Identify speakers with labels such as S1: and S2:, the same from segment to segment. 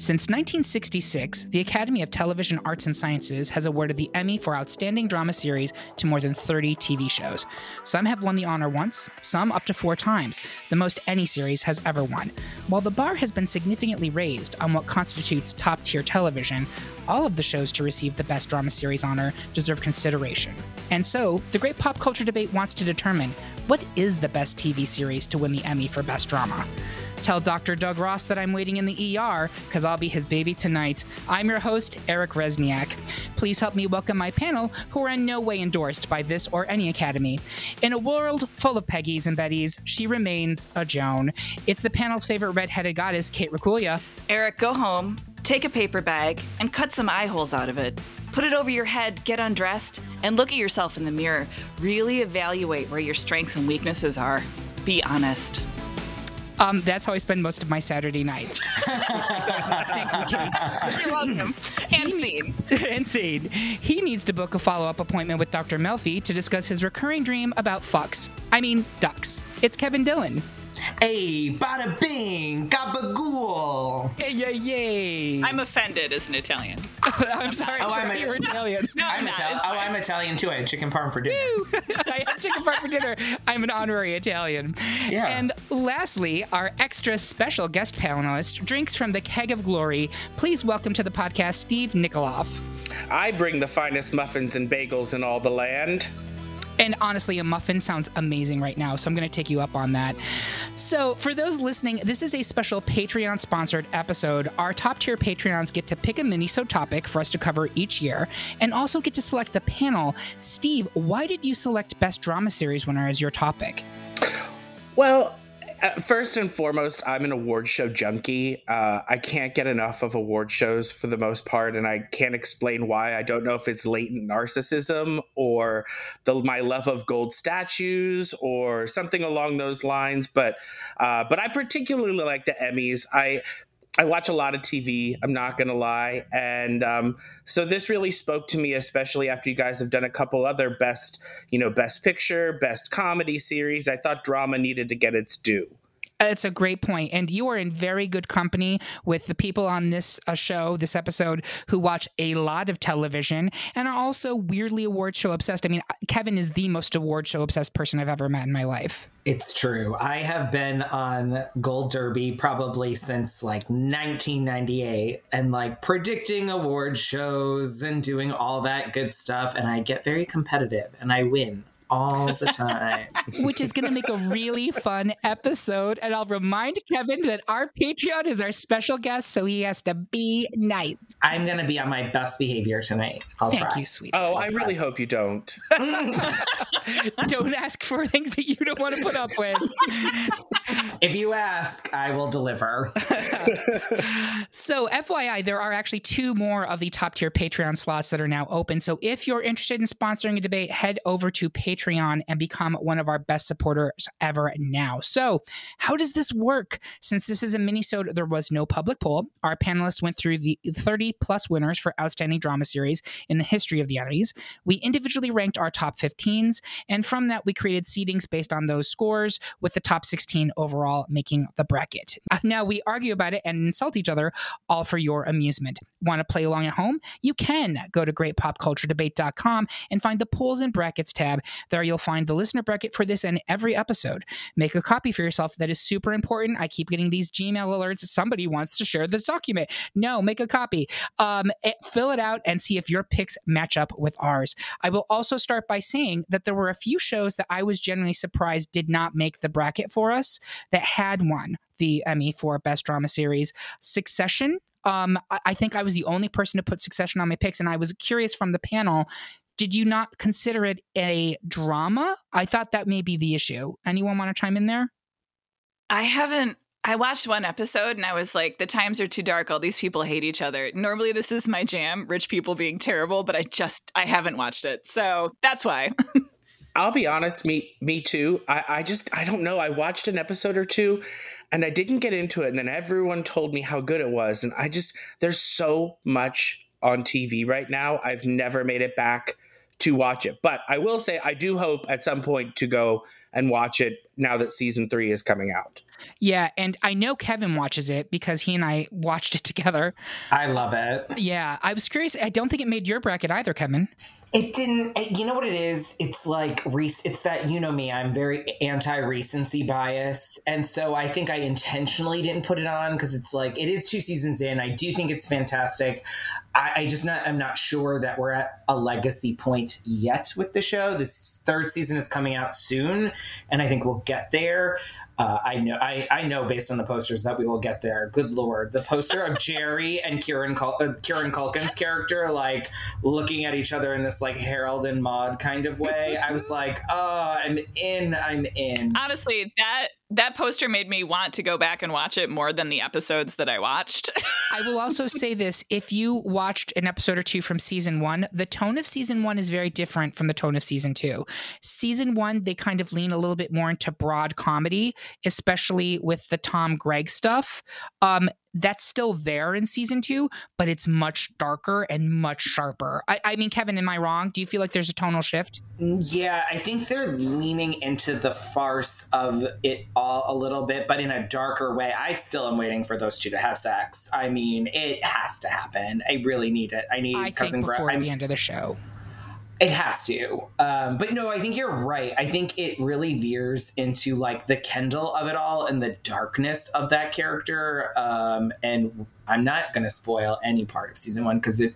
S1: Since 1966, the Academy of Television Arts and Sciences has awarded the Emmy for Outstanding Drama Series to more than 30 TV shows. Some have won the honor once, some up to four times, the most any series has ever won. While the bar has been significantly raised on what constitutes top tier television, all of the shows to receive the Best Drama Series honor deserve consideration. And so, the Great Pop Culture Debate wants to determine what is the best TV series to win the Emmy for Best Drama. Tell Dr. Doug Ross that I'm waiting in the ER because I'll be his baby tonight. I'm your host, Eric Resniak. Please help me welcome my panel, who are in no way endorsed by this or any academy. In a world full of Peggies and Bettys, she remains a Joan. It's the panel's favorite redheaded goddess, Kate Rakulia.
S2: Eric, go home, take a paper bag, and cut some eye holes out of it. Put it over your head, get undressed, and look at yourself in the mirror. Really evaluate where your strengths and weaknesses are. Be honest.
S1: Um, that's how I spend most of my Saturday nights. Thank you, Kate.
S2: You're welcome. And scene.
S1: and. He needs to book a follow up appointment with Dr. Melfi to discuss his recurring dream about fucks. I mean, ducks. It's Kevin Dillon.
S3: Hey, bada bing, gabagool.
S1: Yay, yay, yay.
S2: I'm offended as an Italian.
S1: I'm sorry,
S3: Oh,
S1: I'm
S3: I'm a-
S1: you're Italian.
S2: No,
S3: I'm
S2: not.
S3: Italian. Oh,
S2: fine.
S3: I'm Italian too. I had chicken parm for dinner.
S1: I had chicken parm for dinner. I'm an honorary Italian.
S3: Yeah.
S1: And lastly, our extra special guest panelist drinks from the keg of glory. Please welcome to the podcast Steve Nikoloff.
S4: I bring the finest muffins and bagels in all the land.
S1: And honestly, a muffin sounds amazing right now, so I'm going to take you up on that. So, for those listening, this is a special Patreon sponsored episode. Our top tier Patreons get to pick a minisode topic for us to cover each year and also get to select the panel. Steve, why did you select Best Drama Series winner as your topic?
S4: Well, first and foremost, I'm an award show junkie. Uh, I can't get enough of award shows for the most part, and I can't explain why. I don't know if it's latent narcissism or the, my love of gold statues or something along those lines. But uh, but I particularly like the Emmys. I I watch a lot of TV. I'm not gonna lie, and um, so this really spoke to me, especially after you guys have done a couple other best, you know, best picture, best comedy series. I thought drama needed to get its due.
S1: It's a great point, and you are in very good company with the people on this uh, show, this episode, who watch a lot of television and are also weirdly award show obsessed. I mean, Kevin is the most award show obsessed person I've ever met in my life.
S3: It's true. I have been on Gold Derby probably since like 1998 and like predicting award shows and doing all that good stuff. And I get very competitive and I win all the time.
S1: which is going to make a really fun episode. And I'll remind Kevin that our Patreon is our special guest, so he has to be nice.
S3: I'm going to be on my best behavior tonight. I'll try.
S1: Thank
S3: try.
S1: you, sweet.
S4: Oh, I really hope you don't.
S1: Don't ask for things that you don't want to put up with.
S3: If you ask, I will deliver.
S1: So, FYI, there are actually two more of the top tier Patreon slots that are now open. So, if you're interested in sponsoring a debate, head over to Patreon and become one of our best supporters ever now. So, how does this work? Since this is a mini-sode, there was no public poll. Our panelists went through the 30 plus winners for outstanding drama series in the history of the Emmys. We individually ranked our top 15s, and from that, we created seedings based on those scores, with the top 16 overall making the bracket. Uh, Now, we argue about it and insult each other, all for your amusement. Want to play along at home? You can go to greatpopculturedebate.com and find the polls and brackets tab. There you'll find the listener bracket for this and every episode. Make a copy for yourself. That is super important. I keep getting these Gmail alerts. Somebody wants to share this document. No, make a copy. Um, eh, fill it out and see if your picks match up with ours. I will also start by saying that there were a few shows that I was genuinely surprised did not make the bracket for us that had won the Emmy for Best Drama Series. Succession. Um, I think I was the only person to put Succession on my picks, and I was curious from the panel. Did you not consider it a drama? I thought that may be the issue. Anyone want to chime in there?
S2: I haven't. I watched one episode and I was like, the times are too dark. All these people hate each other. Normally, this is my jam, rich people being terrible, but I just, I haven't watched it. So that's why.
S4: I'll be honest, me me too. I, I just I don't know. I watched an episode or two and I didn't get into it. And then everyone told me how good it was. And I just there's so much on TV right now. I've never made it back to watch it. But I will say I do hope at some point to go and watch it now that season three is coming out.
S1: Yeah, and I know Kevin watches it because he and I watched it together.
S3: I love it.
S1: Yeah, I was curious. I don't think it made your bracket either, Kevin.
S3: It didn't. You know what it is? It's like it's that you know me. I'm very anti recency bias, and so I think I intentionally didn't put it on because it's like it is two seasons in. I do think it's fantastic. I, I just not. I'm not sure that we're at a legacy point yet with the show. This third season is coming out soon, and I think we'll get there. Uh, I know, I, I know based on the posters that we will get there. Good lord, the poster of Gerri and Kieran Cul- uh, Kieran Culkin's character like looking at each other in this like Harold and Maude kind of way. I was like, oh, I'm in, I'm in.
S5: Honestly, that that poster made me want to go back and watch it more than the episodes that I watched.
S1: I will also say this if you watched an episode or two from season one, the tone of season one is very different from the tone of season two. Season one, they kind of lean a little bit more into broad comedy, especially with the Tom Greg stuff. Um, that's still there in season two, but it's much darker and much sharper. I, I, mean, Kevin, am I wrong? Do you feel like there's a tonal shift?
S3: Mm, yeah, I think they're leaning into the farce of it all a little bit, but in a darker way. I still am waiting for those two to have sex. I mean, it has to happen. I really need it. I need
S1: I
S3: cousin
S1: think before the end of the show.
S3: It has to. Um, but no, I think you're right. I think it really veers into like the Kendall of it all and the darkness of that character. Um, and I'm not going to spoil any part of season one because it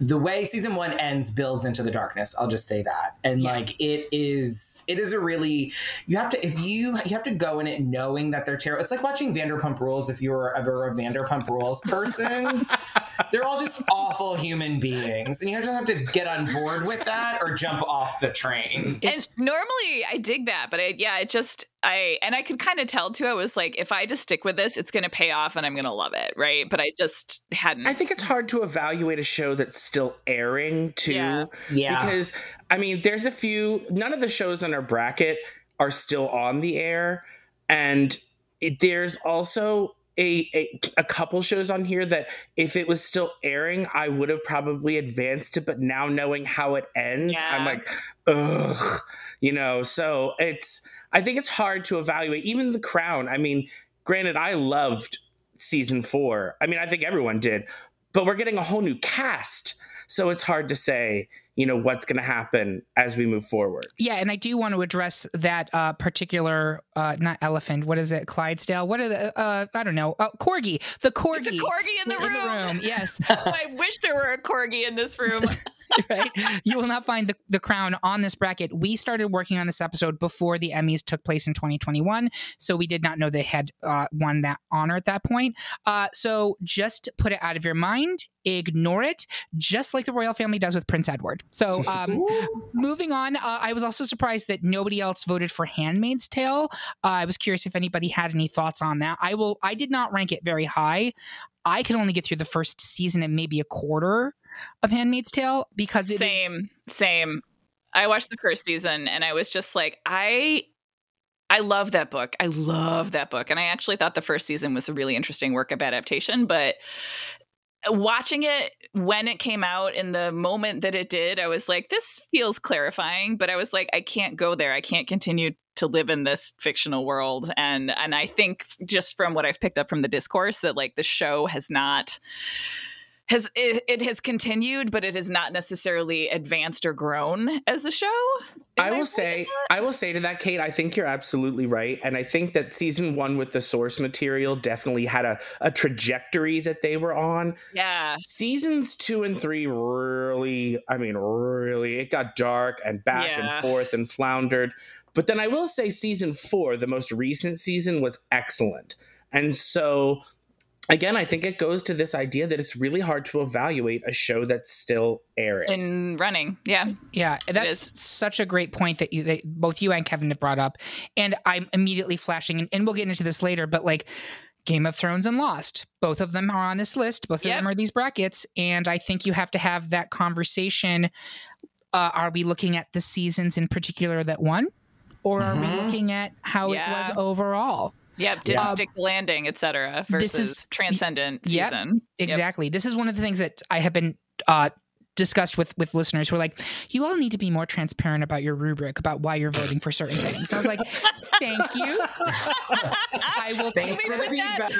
S3: the way season one ends builds into the darkness. I'll just say that. And yeah. like it is it is a really you have to if you you have to go in it knowing that they're terrible. It's like watching vanderpump rules if you were ever a vanderpump rules person. They're all just awful human beings and you just have to get on board with that or jump off the train.
S5: And normally i dig that but I, yeah it just I and I could kind of tell too. I was like, if I just stick with this, it's going to pay off, and I'm going to love it, right? But I just hadn't.
S4: I think it's hard to evaluate a show that's still airing too,
S5: yeah.
S3: yeah.
S4: Because I mean, there's a few. None of the shows on our bracket are still on the air, and it, there's also a, a, a couple shows on here that if it was still airing, I would have probably advanced it. But now knowing how it ends,
S5: yeah.
S4: I'm like, ugh, you know. So it's I think it's hard to evaluate. Even The Crown. I mean, granted, I loved season four. I mean, I think everyone did, but we're getting a whole new cast. So it's hard to say, you know, what's going to happen as we move forward.
S1: Yeah, and I do want to address that uh, particular, uh, not elephant. What is it? Clydesdale. What are the? Uh, I don't know. Uh, corgi. The corgi.
S5: It's a corgi in the, in
S1: room. the room. Yes.
S5: I wish there were a corgi in this room.
S1: right? You will not find the, the crown on this bracket. We started working on this episode before the Emmys took place in 2021, so we did not know they had uh, won that honor at that point. Uh, so just put it out of your mind, ignore it, just like the royal family does with Prince Edward. So um, moving on, uh, I was also surprised that nobody else voted for Handmaid's Tale. Uh, I was curious if anybody had any thoughts on that. I will. I did not rank it very high. I could only get through the first season and maybe a quarter of Handmaid's Tale because
S5: same, is- same. I watched the first season and I was just like, I I love that book. I love that book. And I actually thought the first season was a really interesting work of adaptation, but watching it when it came out in the moment that it did, I was like, this feels clarifying, but I was like, I can't go there. I can't continue to live in this fictional world. And and I think just from what I've picked up from the discourse that like the show has not has it, it, has continued, but it has not necessarily advanced or grown as a show.
S4: I will say, I will say to that, Kate. I think you're absolutely right, and I think that season one with the source material definitely had a, a trajectory that they were on.
S5: Yeah,
S4: seasons two and three really, I mean, really, it got dark and back yeah. and forth and floundered. But then I will say, season four, the most recent season, was excellent, and so again, I think it goes to this idea that it's really hard to evaluate a show that's still airing
S5: and running. Yeah,
S1: yeah, that's such a great point that you, that both you and Kevin have brought up, and I'm immediately flashing, and, and we'll get into this later, but like. Game of Thrones and Lost. Both of them are on this list. Both of yep. them are these brackets. And I think you have to have that conversation uh, are we looking at the seasons in particular that won, or are we
S3: Mhm.
S1: looking at how
S5: Yeah.
S1: it was overall?
S5: Yep, didn't
S1: Yeah.
S5: stick the landing, etc.
S1: This
S5: Versus
S1: is-
S5: transcendent
S1: Yep,
S5: season. Yep.
S1: Exactly. This is one of the things that I have been uh, discussed with with listeners who are like, you all need to be more transparent about your rubric about why you're voting for certain things. I was like, thank you. I will take
S3: for the
S5: with that.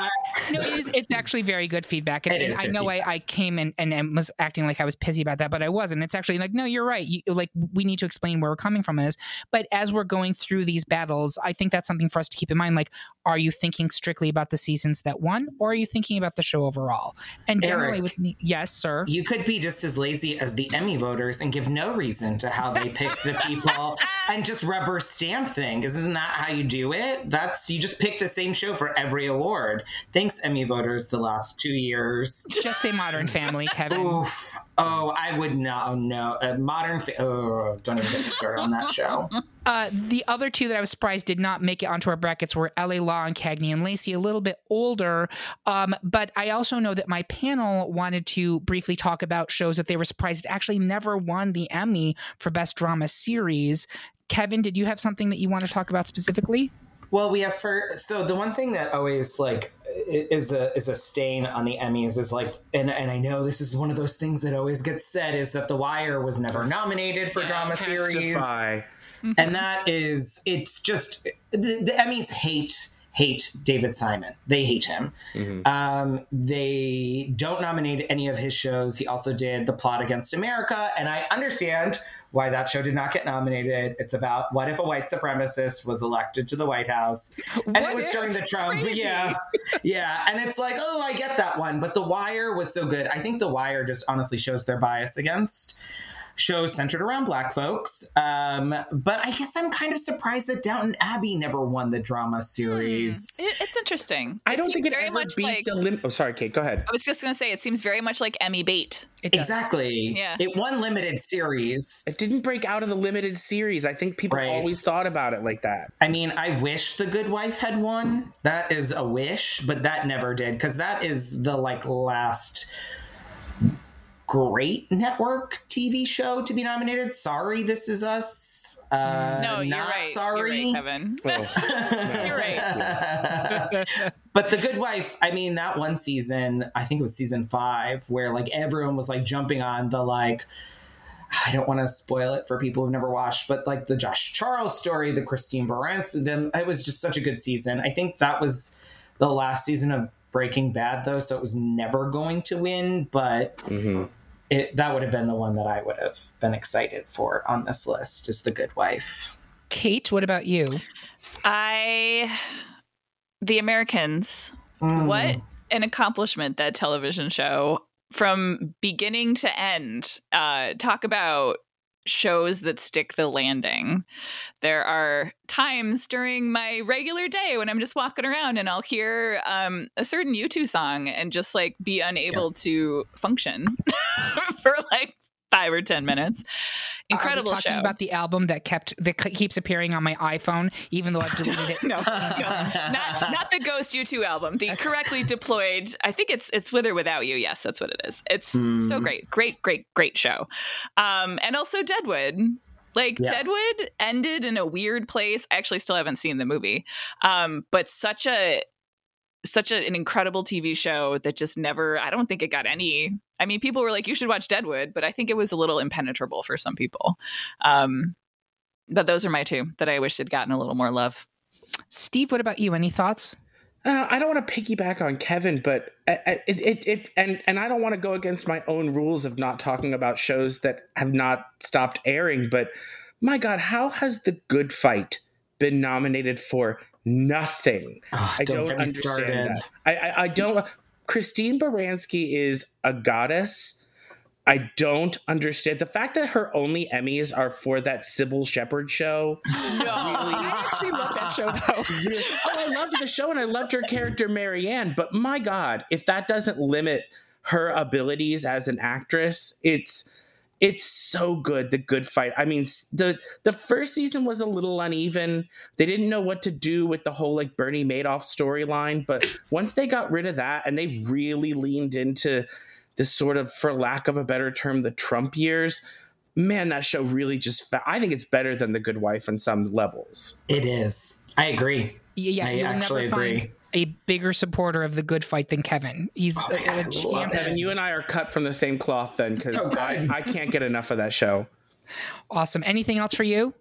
S1: no, it is, it's actually very good feedback. And, and I know I, I came and, and, and was acting like I was pissy about that, but I wasn't. It's actually like, no, you're right. You, like, we need to explain where we're coming from in this. But as we're going through these battles, I think that's something for us to keep in mind. Like, are you thinking strictly about the seasons that won, or are you thinking about the show overall? And generally,
S3: Eric.
S1: with me, yes, sir.
S3: You could be just as lazy as the Emmy voters and give no reason to how they pick the people and just rubber stamp thing. Isn't that how you do it? That's you just pick the same show for every award. Thanks, Emmy voters, the last two years.
S1: Just say Modern Family, Kevin.
S3: Oof. Oh, I would not. No, a modern. Fa- oh, don't even get me started on that show.
S1: Uh, the other two that I was surprised did not make it onto our brackets were LA Law and Cagney and Lacey, a little bit older. Um, but I also know that my panel wanted to briefly talk about shows that they were surprised actually never won the Emmy for Best Drama Series. Kevin, did you have something that you want to talk about specifically?
S3: Well, we have for so the one thing that always like is a is a stain on the Emmys is like, and and I know this is one of those things that always gets said is that The Wire was never nominated for drama series, and that is it's just the, the Emmys hate hate David Simon. They hate him. Um, they don't nominate any of his shows. He also did The Plot Against America, and I understand why that show did not get nominated. It's about what if a white supremacist was elected to the White House, and
S1: What
S3: it was
S1: if?
S3: during the Trump.
S1: Crazy.
S3: Yeah, yeah, and it's like, oh, I get that one, but The Wire was so good. I think The Wire just honestly shows their bias against shows centered around black folks. Um, but I guess I'm kind of surprised that Downton Abbey never won the drama series.
S5: It, it's interesting.
S4: I don't think it
S5: very
S4: ever
S5: much
S4: beat
S5: like.
S4: the lim- Oh, sorry, Kate. Go ahead.
S5: I was just gonna say it seems very much like Emmy bait.
S1: It.
S3: Exactly.
S5: Yeah.
S3: It won limited series.
S4: It didn't break out of the limited series. I think people
S3: Right.
S4: always thought about it like that.
S3: I mean, I wish The Good Wife had won. That is a wish, but that never did because that is the like last great network TV show to be nominated. Sorry, This Is Us. Uh,
S5: No, you're
S3: not
S5: right.
S3: Sorry.
S5: You're right, Kevin.
S4: Oh,
S5: You're right.
S3: but the good wife i mean that one season i think it was season five where like everyone was like jumping on the like i don't want to spoil it for people who've never watched but like the josh charles story the christine baranski then it was just such a good season i think that was the last season of breaking bad though so it was never going to win but
S4: Mhm.
S3: It, that would have been the one that i would have been excited for on this list is the good wife
S1: Kate, what about you?
S5: I, the Americans.
S3: Mm.
S5: What an accomplishment that television show from beginning to end. Uh, talk about shows that stick the landing. There are times during my regular day when I'm just walking around and I'll hear um, a certain U2 song and just like be unable to function for like five or 10 minutes. Incredible
S1: Are we talking
S5: show.
S1: about the album that kept that keeps appearing on my iPhone, even though I've deleted it.
S5: no, no, not not the Ghost U2 album. The correctly deployed. I think it's it's with or without you. Yes, that's what it is. It's so great, great, great, great show. Um, and also Deadwood. Like
S3: Yeah.
S5: Deadwood ended in a weird place. I actually still haven't seen the movie, um, but such a such a, an incredible TV show that just never. I don't think it got any. I mean, people were like, "You should watch Deadwood," but I think it was a little impenetrable for some people. Um, but those are my two that I wish had gotten a little more love.
S1: Steve, what about you? Any thoughts?
S4: Uh, I don't want to piggyback on Kevin, but I- I- it, it, it and and I don't want to go against my own rules of not talking about shows that have not stopped airing. But my God, how has The Good Fight been nominated for nothing?
S3: Oh,
S4: I
S3: don't
S4: don't understand that. I, I I don't. Christine Baranski is a goddess. I don't understand the fact that her only Emmys are for that Cybill Shepherd show.
S1: No, I actually love that show though.
S4: oh, I loved the show and I loved her character Maryann, but my God, if that doesn't limit her abilities as an actress, it's it's so good. The Good Fight. I mean, the the first season was a little uneven. They didn't know what to do with the whole like Bernie Madoff storyline, but once they got rid of that and they really leaned into this sort of, for lack of a better term, the Trump years. man, that show really just. Fa- I think it's better than The Good Wife on some levels.
S3: It is. I agree.
S1: Yeah,
S3: I
S1: you'll never
S3: actually agree.
S1: find a bigger supporter of the good fight than Kevin. He's
S3: Oh
S1: a-
S3: God,
S1: a champion.
S4: Kevin, you and I are cut from the same cloth then, because
S3: So.
S4: I, I can't get enough of that show.
S1: Awesome. Anything else for you?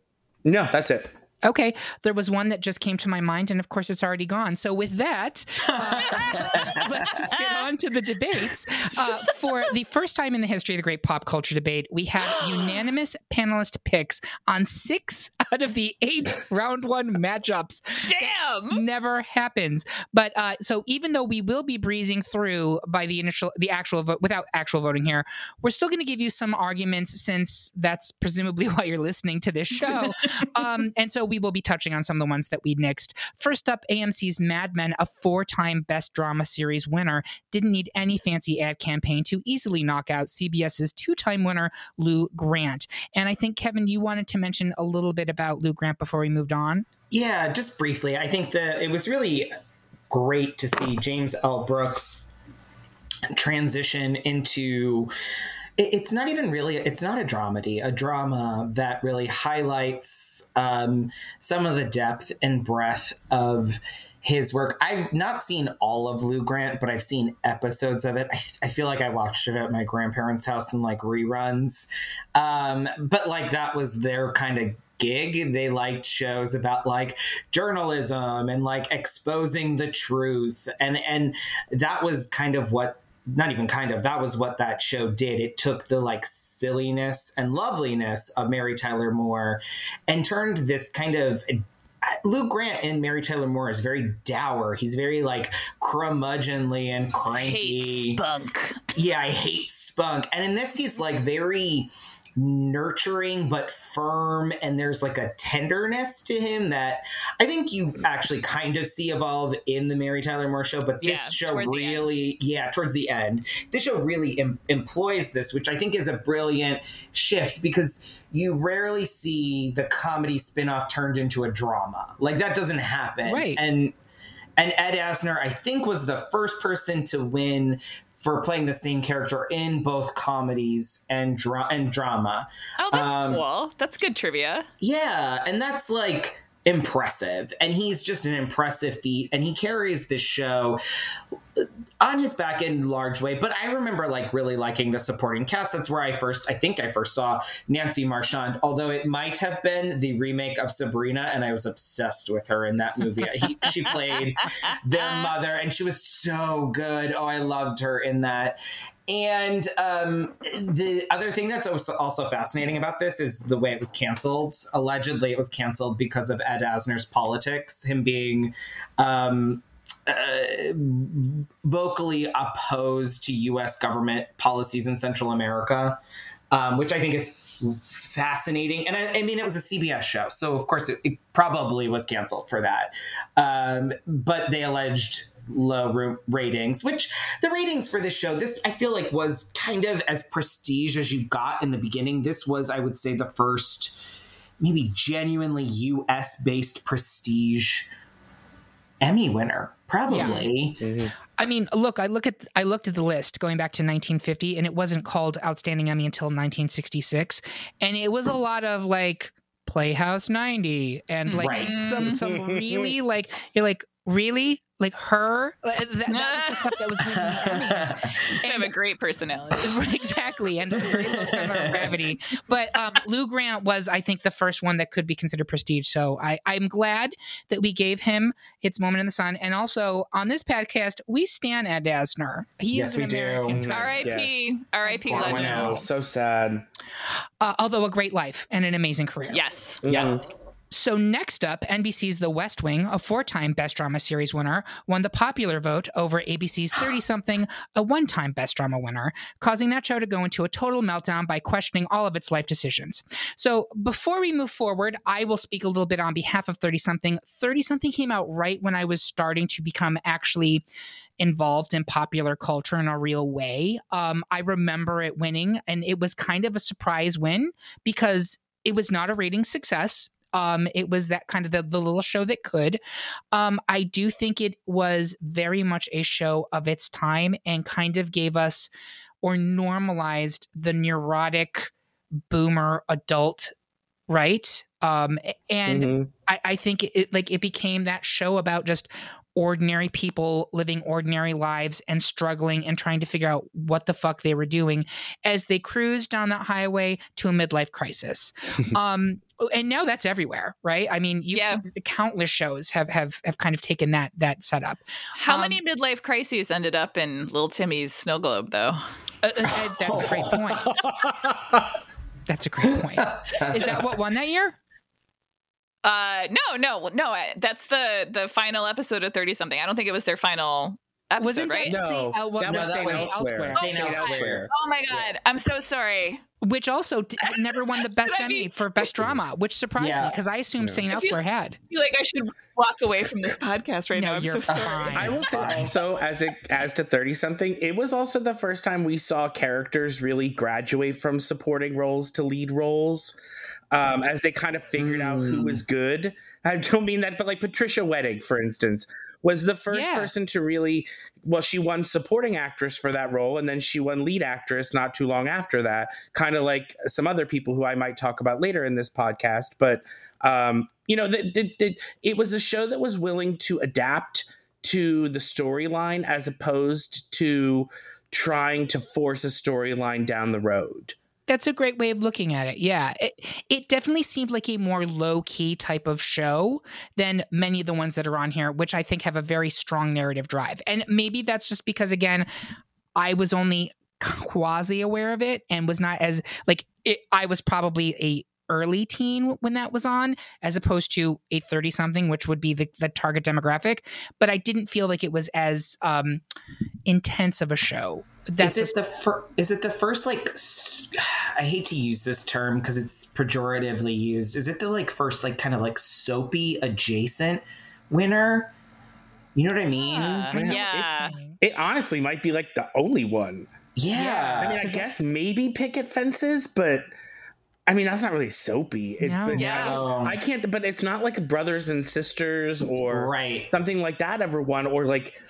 S4: No, that's it.
S1: Okay, there was one that just came to my mind, and of course, it's already gone. So, with that, uh, let's just get on to the debates. Uh, for the first time in the history of the great pop culture debate, we have unanimous panelist picks on six out of the eight round one matchups.
S2: Damn.
S1: Never happens. But uh, so, even though we will be breezing through by the initial, the actual vote without actual voting here, we're still going to give you some arguments since that's presumably why you're listening to this show. um, and so we will be touching on some of the ones that we nixed. First up, AMC's Mad Men, a four time Best Drama Series winner, didn't need any fancy ad campaign to easily knock out CBS's two time winner, Lou Grant. And I think, Kevin, you wanted to mention a little bit about Lou Grant before we moved on.
S3: Yeah, just briefly. I think that it was really great to see James L. Brooks transition into it's not even really it's not a dramedy a drama that really highlights um, some of the depth and breadth of his work i've not seen all of lou grant but i've seen episodes of it i, I feel like i watched it at my grandparents house in like reruns um, but like that was their kind of gig they liked shows about like journalism and like exposing the truth and and that was kind of what not even kind of that was what that show did it took the like silliness and loveliness of mary tyler moore and turned this kind of uh, Lou Grant in Mary Tyler Moore is very dour. He's very like curmudgeonly and cranky.
S2: Hate spunk.
S3: Yeah, I hate spunk. And in this, he's like very nurturing but firm, and there's like a tenderness to him that I think you actually kind of see evolve in the Mary Tyler Moore show. But this
S2: Yeah,
S3: show really, yeah, towards the end, this show really em- employs this, which I think is a brilliant shift because you rarely see the comedy spin-off turned into a drama. Like that doesn't happen.
S1: Right.
S3: And and Ed Asner, I think, was the first person to win for playing the same character in both comedies and dra- and drama.
S2: Oh, that's
S3: Um,
S2: cool. That's good trivia.
S3: Yeah, and that's like impressive. And he's just an impressive feat, and he carries this show on his back in large way. But I remember like really liking the supporting cast. That's where I first, I think I first saw Nancy Marchand. Although it might have been the remake of Sabrina, and I was obsessed with her in that movie. he, she played their mother, and she was so good. Oh, I loved her in that. And um, the other thing that's also fascinating about this is the way it was canceled. Allegedly, it was canceled because of Ed Asner's politics, him being um, uh, vocally opposed to U.S. government policies in Central America, um, which I think is fascinating. And I, I mean, it was a CBS show, so of course it, it probably was canceled for that. Um, but they alleged low ra- ratings, which the ratings for this show, this I feel like was kind of as prestige as you got in the beginning. This was, I would say, the first maybe genuinely US based prestige Emmy winner, probably. Mm-hmm.
S1: I mean, look, I look at I looked at the list going back to 1950, and it wasn't called Outstanding Emmy until 1966, and it was a lot of like Playhouse 90 and like
S3: Right.
S1: some some really like you're like really like her that, that was the stuff that was winning the Emmys.
S2: I have a great personality.
S1: exactly, and very low center of gravity. But um, Lou Grant was, I think, the first one that could be considered prestige. So I, I'm glad that we gave him its moment in the sun. And also on this podcast, we stand Ed Asner. He
S3: Yes,
S1: is an
S3: we do.
S1: American
S4: Mhm.
S1: treasure.
S2: R.I.P. R.I.P.
S3: Wow.
S4: Know, so sad.
S1: Uh, although a great life and an amazing career.
S2: Yes.
S3: Yeah.
S1: So next up, NBC's The West Wing, a four-time Best Drama Series winner, won the popular vote over ABC's 30-something, a one-time Best Drama winner, causing that show to go into a total meltdown by questioning all of its life decisions. So before we move forward, I will speak a little bit on behalf of 30-something. 30-something came out right when I was starting to become actually involved in popular culture in a real way. Um, I remember it winning, and it was kind of a surprise win because it was not a rating success. Um, it was that kind of the, the little show that could. Um, I do think it was very much a show of its time and kind of gave us or normalized the neurotic boomer adult, right? Um, and
S4: Mhm.
S1: I, I think it like it became that show about just ordinary people living ordinary lives and struggling and trying to figure out what the fuck they were doing as they cruised down that highway to a midlife crisis. um, and now that's everywhere, right? I mean, you
S5: Yeah.
S1: the countless shows have have have kind of taken that that setup.
S5: How
S1: Um,
S5: many midlife crises ended up in Little Timmy's snow globe, though?
S1: Uh, uh, that's a great point. That's a great point. Is that what won that year?
S5: Uh, no, no, no. I- That's the the final episode of Thirty Something. I don't think it was their final episode,
S1: Wasn't
S5: right?
S1: that
S4: No,
S1: Say- uh, well,
S4: that
S1: no,
S4: was
S3: that was
S4: Elsewhere.
S3: Saint
S4: Saint
S3: Elsewhere.
S4: Elsewhere.
S5: Oh my god, I'm so sorry.
S1: which also d- never won the best Emmy
S5: mean-
S1: for best drama, which surprised me because I assumed
S4: Yeah.
S1: St. Elsewhere had.
S5: I feel like I should walk away from this podcast right
S1: No,
S5: now. I'm
S1: you're
S5: so sorry.
S1: fine.
S4: I will
S1: It's
S4: say
S1: fine.
S4: also as it as to 30 something, it was also the first time we saw characters really graduate from supporting roles to lead roles. Um, as they kind of figured out who was good. I don't mean that, but like Patricia Wedding, for instance, was the first
S1: Yeah.
S4: person to really well, she won supporting actress for that role, and then she won lead actress not too long after that, kind of like some other people who I might talk about later in this podcast. But um, you know, the, the, the, it was a show that was willing to adapt to the storyline as opposed to trying to force a storyline down the road.
S1: That's a great way of looking at it. Yeah. It, it definitely seemed like a more low key type of show than many of the ones that are on here, which I think have a very strong narrative drive. And maybe that's just because, again, I was only quasi aware of it and was not as like it, I was probably a early teen when that was on as opposed to a 30 something which would be the, the target demographic but i didn't feel like it was as um intense of a show that's
S3: is
S1: just-
S3: it the fir- is it the first like I hate to use this term because it's pejoratively used. Is it the like first like kind of like soapy adjacent winner? You know what I mean?
S5: Uh,
S1: I
S5: yeah.
S1: you're.
S4: It honestly might be like the only one.
S3: yeah.
S4: I mean, I guess maybe picket fences, but I mean that's not really soapy. It,
S1: No.
S4: but
S5: Yeah.
S4: I can't. But it's not like brothers and sisters or
S3: right.
S4: something like that ever won, or like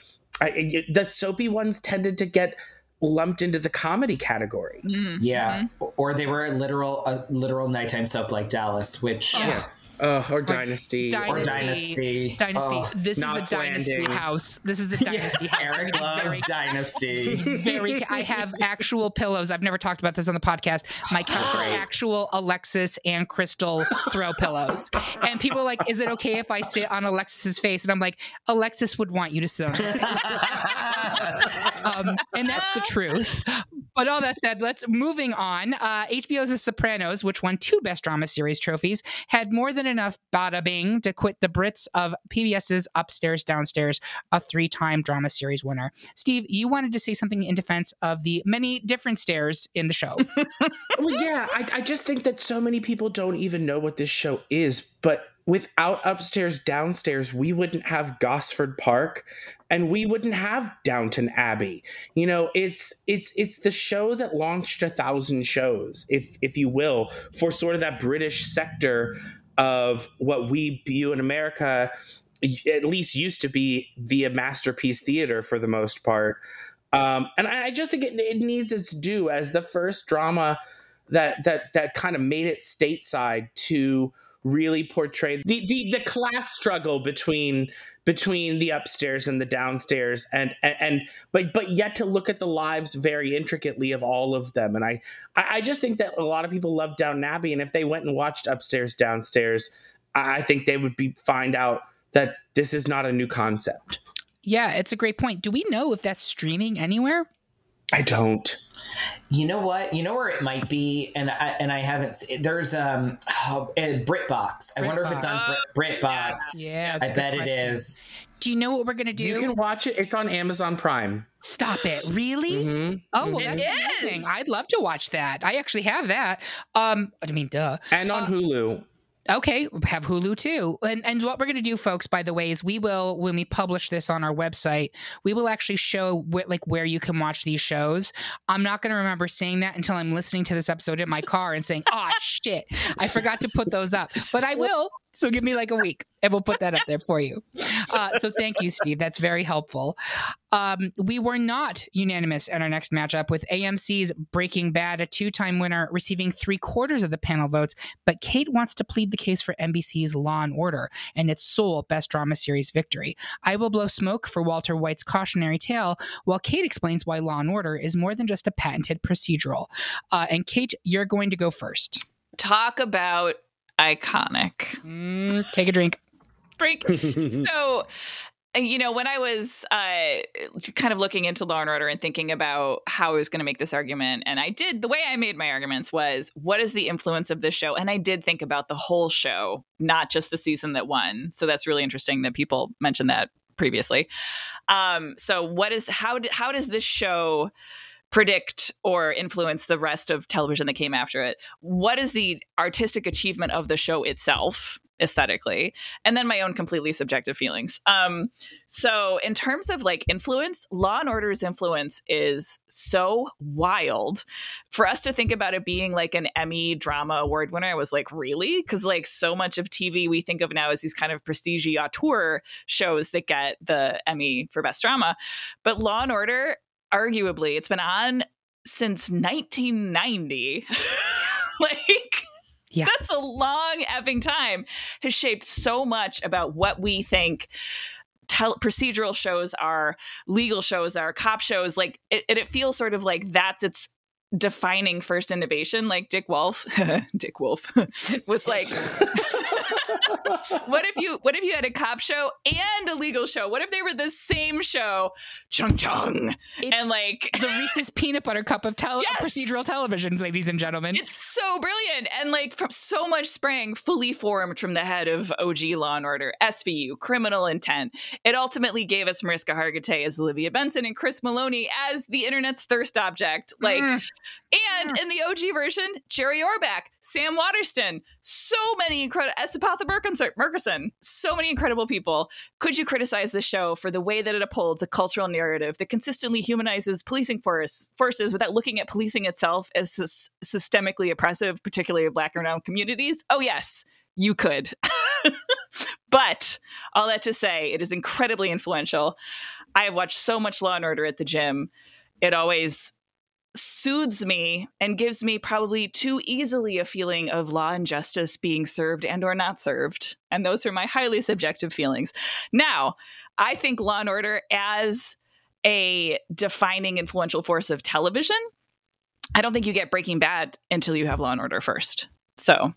S4: I, it- the soapy ones tended to get lumped into the comedy category.
S5: Mm.
S3: Yeah. Or they were a literal a literal nighttime soap like Dallas, which
S1: Yeah.
S4: Uh, or Dynasty.
S3: or
S1: Dynasty.
S3: Dynasty.
S1: Dynasty.
S3: Oh,
S1: this is a dynasty
S4: Landing.
S1: house. This is a dynasty house.
S3: Eric
S1: Very-
S3: Dynasty.
S1: very I have actual pillows. I've never talked about this on the podcast. My couch is
S3: Great.
S1: actual Alexis and Krystle throw pillows. And people are like, is it okay if I sit on Alexis's face? And I'm like, Alexis would want you to sit on her um, and that's the truth. But all that said, let's moving on. Uh, HBO's The Sopranos, which won two Best Drama Series trophies, had more than enough bada bing to quit the Brits of PBS's Upstairs Downstairs, a three-time drama series winner. Steve, you wanted to say something in defense of the many different stairs in the show.
S4: well, yeah, I, I just think that so many people don't even know what this show is. But without upstairs, downstairs, we wouldn't have Gosford Park, and we wouldn't have Downton Abbey. You know, it's it's it's the show that launched a thousand shows, if if you will, for sort of that British sector of what we view in America. At least used to be via masterpiece theater for the most part. Um, and I, I just think it, it needs its due as the first drama that that that kind of made it stateside to really portray the, the the class struggle between between the upstairs and the downstairs and, and and but but yet to look at the lives very intricately of all of them and I I just think that a lot of people love Down Abbey and if they went and watched upstairs downstairs I think they would be find out that this is not a new concept.
S1: yeah, it's a great point. Do we know if that's streaming anywhere?
S4: I don't.
S3: You know what? You know where it might be, and I and I haven't. There's um oh, uh, BritBox. I wonder if it's on Brit, BritBox.
S1: Yeah, that's a
S3: I
S1: good
S3: bet it
S1: question.
S3: is.
S1: Do you know what we're gonna do?
S4: You can watch it. It's on Amazon Prime.
S1: Stop it! Really?
S4: hmm
S1: Oh, well, that's amazing. I'd love to watch that. I actually have that. Um, I mean, duh.
S4: And on
S1: Uh,
S4: Hulu.
S1: Okay, have Hulu too. And and what we're going to do folks by the way is we will when we publish this on our website, we will actually show wh- like where you can watch these shows. I'm not going to remember saying that until I'm listening to this episode in my car and saying, "Oh shit, I forgot to put those up." But I will So give me like a week and we'll put that up there for you. Uh, so thank you, Steve. That's very helpful. Um, we were not unanimous in our next matchup with AMC's Breaking Bad, a two time winner, receiving three quarters of the panel votes. But Kate wants to plead the case for NBC's Law and Order and its sole Best Drama Series victory. I will blow smoke for Walter White's cautionary tale, while Kate explains why Law and Order is more than just a patented procedural. Uh, and Kate, you're going to go first.
S5: Talk about iconic.
S1: Mm, take a drink.
S5: Drink. so uh, you know when i was uh, kind of looking into law and order and thinking about how i was going to make this argument and i did the way i made my arguments was what is the influence of this show and i did think about the whole show not just the season that won so that's really interesting that people mentioned that previously um, so what is how how does this show predict or influence the rest of television that came after it. What is the artistic achievement of the show itself? aesthetically and then my own completely subjective feelings um so in terms of like influence law and order's influence is so wild for us to think about it being like an emmy drama award winner i was like really because like so much of tv we think of now as these kind of prestige auteur shows that get the emmy for best drama but law and order arguably it's been on since 1990 like
S1: yeah.
S5: that's a long effing time has shaped so much about what we think tel- procedural shows are legal shows are cop shows like it, it feels sort of like that's its defining first innovation like dick wolf dick wolf was like what if you what if you had a cop show and a legal show? What if they were the same show? Chung chung.
S1: It's
S5: and like
S1: the Reese's peanut butter cup of tele-
S5: Yes.
S1: procedural television, ladies and gentlemen.
S5: it's so brilliant. And like from so much sprang fully formed from the head of OG Law and Order, SVU, criminal intent. It ultimately gave us Mariska Hargitay as Olivia Benson and Chris Meloni as the internet's thirst object. Like
S1: Mm.
S5: And in the OG version, Jerry Orbach, Sam Waterston, so many incredible, S. Epatha Merkerson, so many incredible people. Could you criticize the show for the way that it upholds a cultural narrative that consistently humanizes policing force, forces without looking at policing itself as sys- systemically oppressive, particularly of Black and brown communities? Oh, yes, you could. but all that to say, it is incredibly influential. I have watched so much Law and Order at the gym. It always soothes me and gives me probably too easily a feeling of law and justice being served and or not served and those are my highly subjective feelings now i think law and order as a defining influential force of television i don't think you get breaking bad until you have law and order first so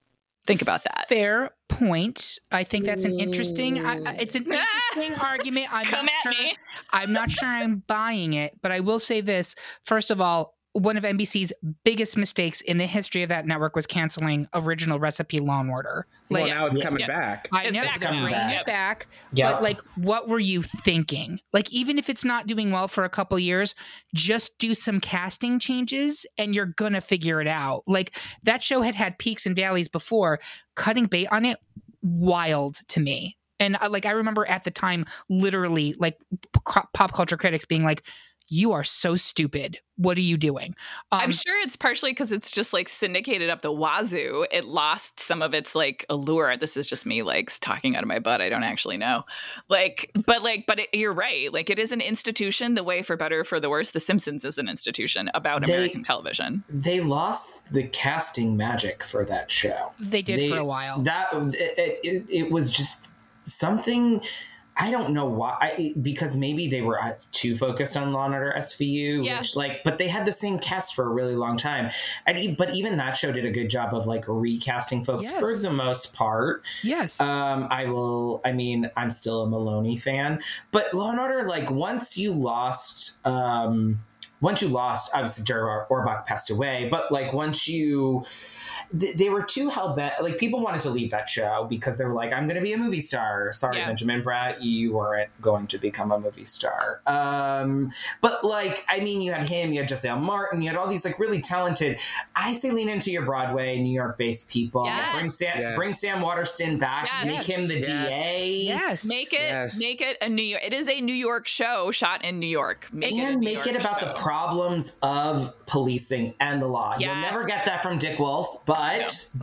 S5: think about that
S1: Fair point. I think that's an interesting. I, it's an interesting argument. I'm
S5: come
S1: not
S5: at
S1: sure,
S5: me
S1: I'm not sure I'm buying it, but I will say this. First of all, one of NBC's biggest mistakes in the history of that network was canceling original recipe Law and Order.
S4: well, now it's coming
S5: Yeah.
S4: back.
S1: I
S5: It's
S1: know
S5: back
S1: they're
S3: now.
S1: it back,
S3: Yeah.
S1: but like, what were you thinking? Like, even if it's not doing well for a couple years, just do some casting changes, and you're gonna figure it out. Like that show had had peaks and valleys before. Cutting bait on it, wild to me. And uh, like, I remember at the time, literally, like p- pop culture critics being like, "You are so stupid. What are you doing?" Um,
S5: i'm sure it's partially because it's just like syndicated up the wazoo it lost some of its like allure this is just me like talking out of my butt i don't actually know like but like but it, you're right like it is an institution the way for better or for the worse the simpsons is an institution about
S3: They-
S5: american television
S3: They lost the casting magic for that show.
S1: they did
S3: They-
S1: for a while.
S3: That it, it, it was just something. I don't know why. I, because maybe they were uh, too focused on Law and Order SVU,
S5: Yeah.
S3: which like, but they had the same cast for a really long time. And e- but even that show did a good job of like recasting folks
S1: Yes.
S3: for the most part.
S1: yes.
S3: Um, I will. I mean, I'm still a Meloni fan, but Law and Order, like, once you lost, um, once you lost, obviously Jerry Or- Orbach passed away, but like once you, th- they were too hell bent. Like people wanted to leave that show because they were like, "I'm going to be a movie star." Sorry,
S5: Yeah.
S3: Benjamin Bratt, you weren't going to become a movie star. Um, but like, I mean, you had him, you had Jesse L. Martin, you had all these like really talented. I say lean into your Broadway, New York-based people.
S5: Yes.
S3: Bring Sam,
S4: Yes.
S3: bring Sam Waterston back.
S5: Yes.
S3: Make him the
S4: Yes.
S3: DA.
S1: yes.
S5: make it
S4: Yes.
S5: make it a new york it is a new york show shot in new york make it a
S3: and
S5: New
S3: make
S5: York
S3: it about
S5: show.
S3: the problems of policing and the law. You'll never get that from Dick Wolf, but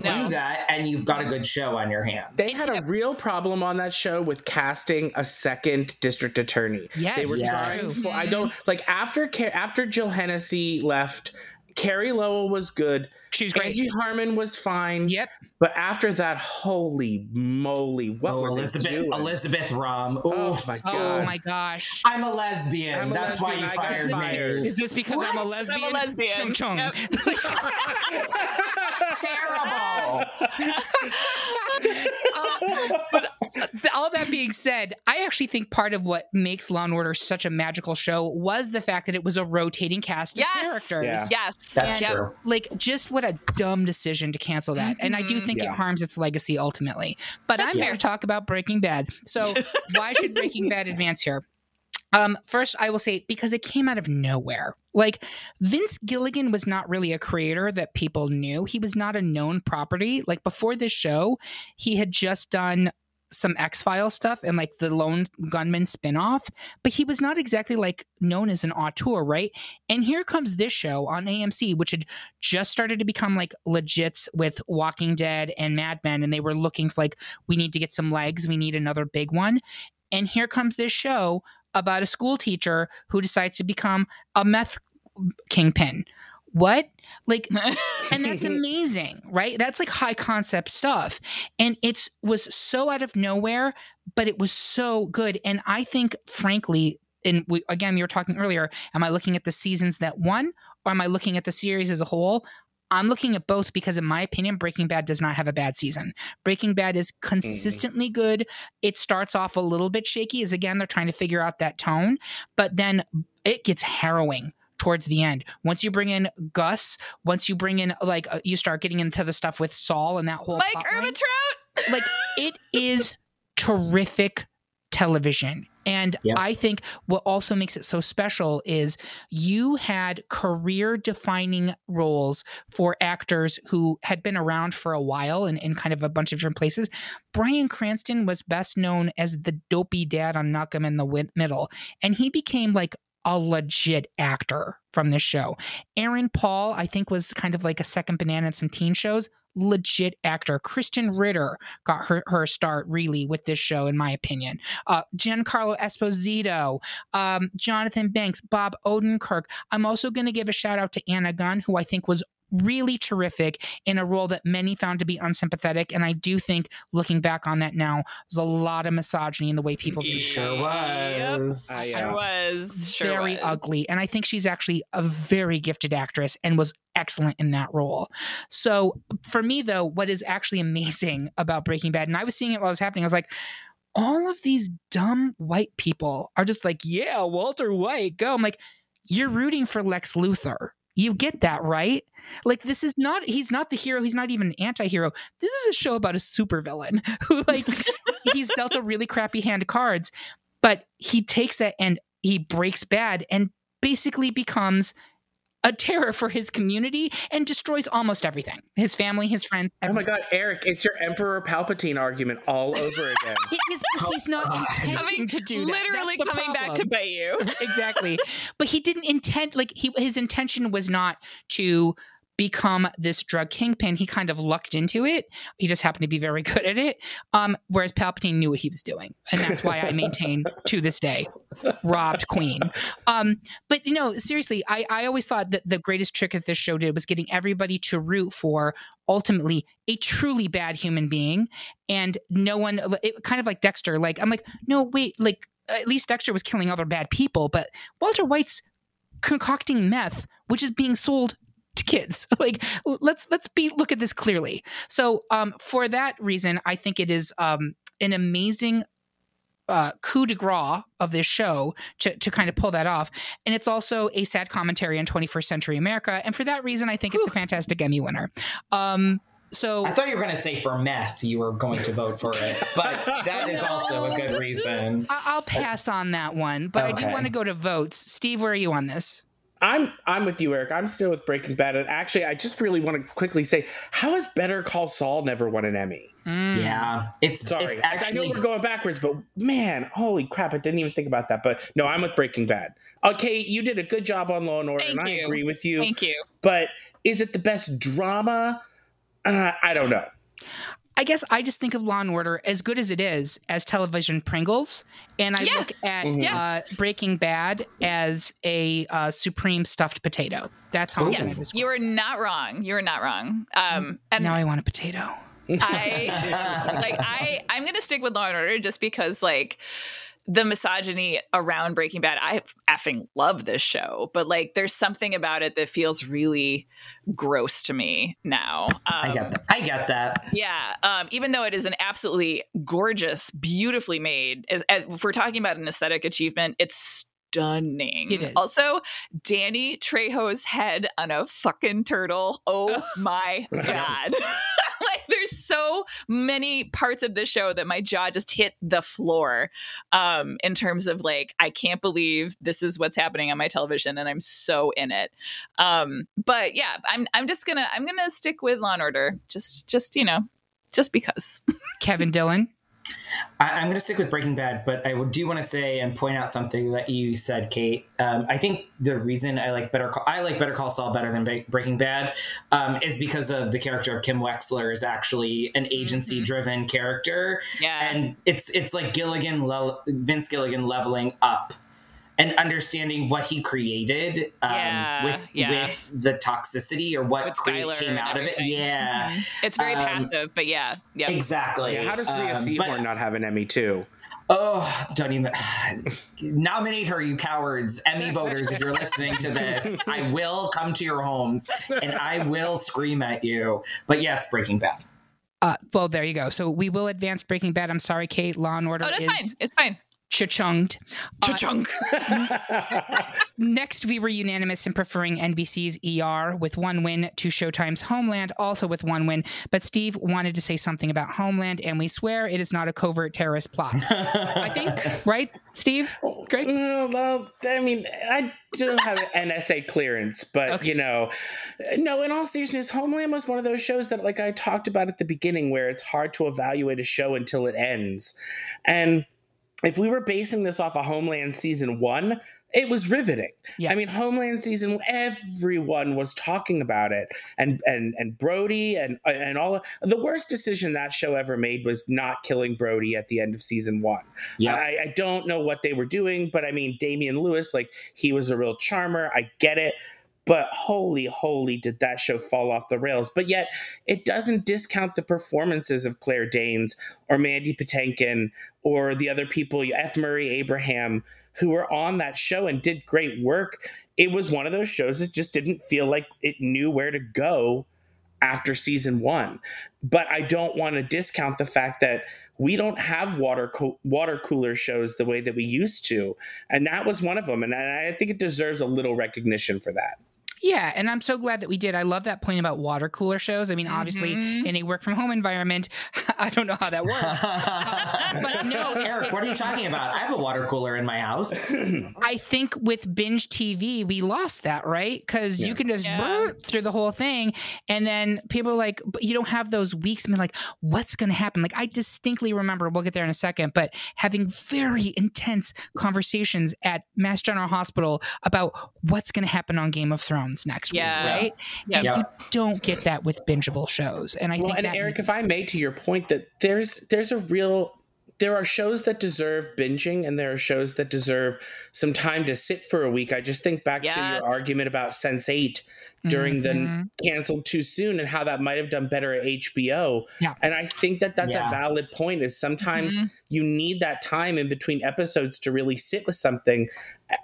S5: No.
S3: do that and you've got a good show on your hands.
S4: They had a real problem on that show with casting a second district attorney.
S1: Yes,
S4: they were
S3: Yes.
S4: trying. For, I don't like after Ca- after Jill Hennessy left. Carey Lowell was good.
S1: She was great.
S4: Angie Harmon was fine.
S1: Yep.
S4: But after that, holy moly, what
S3: Oh,
S4: were
S3: Elizabeth
S4: they doing?
S3: Elizabeth Rohm.
S4: Oh
S3: Oof.
S4: my
S1: Oh my gosh.
S3: I'm a lesbian.
S4: I'm a
S3: That's
S4: lesbian.
S3: why you
S4: got
S3: fired
S4: fired.
S3: me.
S1: Is this because I'm a lesbian?
S5: I'm a lesbian.
S1: Chung chung.
S5: Yep.
S3: Terrible.
S1: Uh, but th- all that being said, I actually think part of what makes Law and Order such a magical show was the fact that it was a rotating cast of
S5: Yes.
S1: characters.
S4: Yeah.
S5: Yes.
S3: That's
S1: And,
S3: true.
S1: Like, just what a dumb decision to cancel that. And I do think it harms its legacy ultimately. But
S5: That's
S1: I'm
S5: fair.
S1: here to talk about Breaking Bad. So, why should Breaking Bad advance here? Um, first, I will say because it came out of nowhere. Like Vince Gilligan was not really a creator that people knew. He was not a known property. Like before this show, he had just done some X File stuff and like the Lone Gunman spinoff, but he was not exactly like known as an auteur, right? And here comes this show on AMC, which had just started to become like legits with Walking Dead and Mad Men, and they were looking for like, we need to get some legs, we need another big one. And here comes this show about a school teacher who decides to become a meth kingpin. What? Like and that's amazing, right? That's like high concept stuff. And it's was so out of nowhere, but it was so good. And I think frankly, and we, again, you were talking earlier, am I looking at the seasons that won or am I looking at the series as a whole? I'm looking at both because, in my opinion, Breaking Bad does not have a bad season. Breaking Bad is consistently good. It starts off a little bit shaky, as again, they're trying to figure out that tone, but then it gets harrowing towards the end. Once you bring in Gus, once you bring in, like, uh, you start getting into the stuff with Saul and that whole
S5: Mike
S1: plot line like it is terrific television and
S3: Yep.
S1: i think what also makes it so special is you had career defining roles for actors who had been around for a while in, in kind of a bunch of different places bryan cranston was best known as the dopey dad on malcolm in the middle and he became like a legit actor from this show aaron paul i think was kind of like a second banana in some teen shows legit actor. Krysten Ritter got her, her start really with this show, in my opinion. Uh, Giancarlo Esposito, um, Jonathan Banks, Bob Odenkirk. I'm also going to give a shout out to Anna Gunn, who I think was really terrific in a role that many found to be unsympathetic. And I do think, looking back on that now, there's a lot of misogyny in the way people do
S3: Sure was.
S4: Ah,
S5: Sure
S4: yeah.
S5: was. Sure
S1: very
S5: was.
S1: ugly. And I think she's actually a very gifted actress and was excellent in that role. So for me, though, what is actually amazing about Breaking Bad, and I was seeing it while it was happening, I was like, all of these dumb white people are just like, yeah, Walter White, go. I'm like, you're rooting for Lex Luthor. You get that, right? Like, this is not, he's not the hero. He's not even an anti hero. This is a show about a supervillain who, like, he's dealt a really crappy hand of cards, but he takes that and he breaks bad and basically becomes a terror for his community and destroys almost everything his family, his friends.
S4: Oh my god, Eric, it's your Emperor Palpatine argument all over again.
S1: It is, but he's not oh, intending
S5: Coming,
S1: to do that.
S5: literally
S1: That's the
S5: coming back to
S1: problem.
S5: bite you.
S1: exactly. But he didn't intend like he his intention was not to become this drug kingpin. He kind of lucked into it. He just happened to be very good at it. Um, whereas Palpatine knew what he was doing, and that's why I maintain to this day robbed Queen. Um, but you know, seriously, I I always thought that the greatest trick that this show did was getting everybody to root for ultimately a truly bad human being, and no one it, kind of like Dexter. Like I'm like, no, wait, like at least Dexter was killing other bad people, but Walter White's concocting meth, which is being sold to kids. Like let's let's be look at this clearly. So um, for that reason, I think it is um, an amazing uh, coup de grace of this show to, to kind of pull that off. And it's also a sad commentary on 21st century America. And for that reason, I think it's a fantastic Emmy winner. Um, so
S3: I thought you were going to say for meth you were going to vote for it, but that is also a good reason.
S1: I'll pass on that one, but I do want to go to votes. Steve, where are you on this?
S4: I'm I'm with you, Eric. I'm still with Breaking Bad, and actually, I just really want to quickly say, how has Better Call Saul never won an Emmy?
S3: Mm. Yeah, it's
S4: sorry.
S3: It's actually...
S4: I know we're going backwards, but man, holy crap! I didn't even think about that. But no, I'm with Breaking Bad. Okay, you did a good job on Law and Order,
S5: Thank
S4: and
S5: you.
S4: I agree with you.
S5: Thank you.
S4: But is it the best drama? Uh, I don't know.
S1: I guess I just think of Law and Order as good as it is as television Pringles, and I
S5: Yeah.
S1: look at
S4: Mhm.
S1: uh, Breaking Bad as a uh, supreme stuffed potato. That's how I'm
S5: Yes, you are not wrong. You are not wrong. Um, and
S1: Now I want a potato.
S5: I like I I'm gonna stick with Law and Order just because like the misogyny around Breaking Bad. I effing love this show, but like there's something about it that feels really gross to me now. Um,
S3: I get that. I get that.
S5: Yeah, um, even though it is an absolutely gorgeous, beautifully made, as, as, if we're talking about an aesthetic achievement, it's stunning.
S1: It is.
S5: Also, Danny Trejo's head on a fucking turtle. Oh my god! so many parts of this show that my jaw just hit the floor. Um, in terms of like, I can't believe this is what's happening on my television, and I'm so in it. Um, but yeah, I'm I'm just gonna I'm gonna stick with Law and Order. Just just you know, just because.
S1: Kevin Dillon.
S3: I, I'm going to stick with Breaking Bad, but I do want to say and point out something that you said, Kate. Um, I think the reason I like Better Call, I like Better Call Saul better than Ba- Breaking Bad um, is because of the character of Kim Wexler is actually an agency-driven character,
S5: Yeah.
S3: and it's it's like Gilligan, le- Vince Gilligan leveling up. And understanding what he created um,
S5: Yeah,
S3: with
S5: yeah.
S3: with the toxicity or what
S5: With
S3: cre- came
S5: and
S3: out of it,
S5: everything.
S3: yeah,
S5: Mhm. It's very
S3: Um,
S5: passive, but yeah. Yeah.
S3: exactly.
S4: Yeah, how does Rhea
S3: Um,
S4: Seehorn
S3: but-
S4: not have an Emmy too?
S3: Oh, don't even nominate her, you cowards. Emmy voters, if you're listening to this, I will come to your homes and I will scream at you. But yes, Breaking Bad.
S1: Uh, well, there you go. So we will advance Breaking Bad. I'm sorry, Kate. Law and Order
S5: Oh, that's
S1: is
S5: fine. It's fine.
S1: Cha-chunged. Uh,
S5: Cha-chunk.
S1: Next, we were unanimous in preferring NBC's ER with one win to Showtime's Homeland, also with one win. But Steve wanted to say something about Homeland, and we swear it is not a covert terrorist plot. I think, right, Steve? Great.
S4: Well, I mean, I don't have an NSA clearance, but
S1: Okay.
S4: you know, no. In all seriousness, Homeland was one of those shows that, like I talked about at the beginning, where it's hard to evaluate a show until it ends, and if we were basing this off of Homeland season one, it was riveting.
S1: Yeah.
S4: I mean, Homeland season everyone was talking about it, and and and Brody and and all the worst decision that show ever made was not killing Brody at the end of season one.
S3: Yeah.
S4: I, I don't know what they were doing, but I mean, Damian Lewis, like he was a real charmer. I get it. But holy, holy, did that show fall off the rails? But yet, it doesn't discount the performances of Claire Danes or Mandy Patinkin or the other people, F. Murray Abraham, who were on that show and did great work. It was one of those shows that just didn't feel like it knew where to go after season one. But I don't want to discount the fact that we don't have water co- water cooler shows the way that we used to, and that was one of them. And I I think it deserves a little recognition for that.
S1: Yeah, and I'm so glad that we did. I love that point about water cooler shows. I mean, obviously,
S5: Mhm.
S1: in a work from home environment, I don't know how that works. but no,
S3: Eric, what are you talking about? I have a water cooler in my house.
S1: I think with binge TV, we lost that, right? Because you can just
S5: Yeah.
S1: brr through the whole thing. And then people are like, but you don't have those weeks. I mean, like, what's going to happen? Like, I distinctly remember, we'll get there in a second, but having very intense conversations at Mass General Hospital about what's going to happen on Game of Thrones next
S5: Yeah.
S1: week, right?
S5: Yeah.
S1: And
S3: Yeah.
S1: you don't get that with bingeable shows. And I
S4: well,
S1: think
S4: and
S1: that
S4: Eric, if I may, to your point, that there's there's a real there are shows that deserve binging, and there are shows that deserve some time to sit for a week. I just think back to your argument about Sense8 during
S1: Mhm.
S4: the canceled too soon, and how that might have done better at HBO.
S1: Yeah.
S4: and I think that that's
S3: Yeah.
S4: a valid point. Is sometimes
S5: Mhm.
S4: you need that time in between episodes to really sit with something a-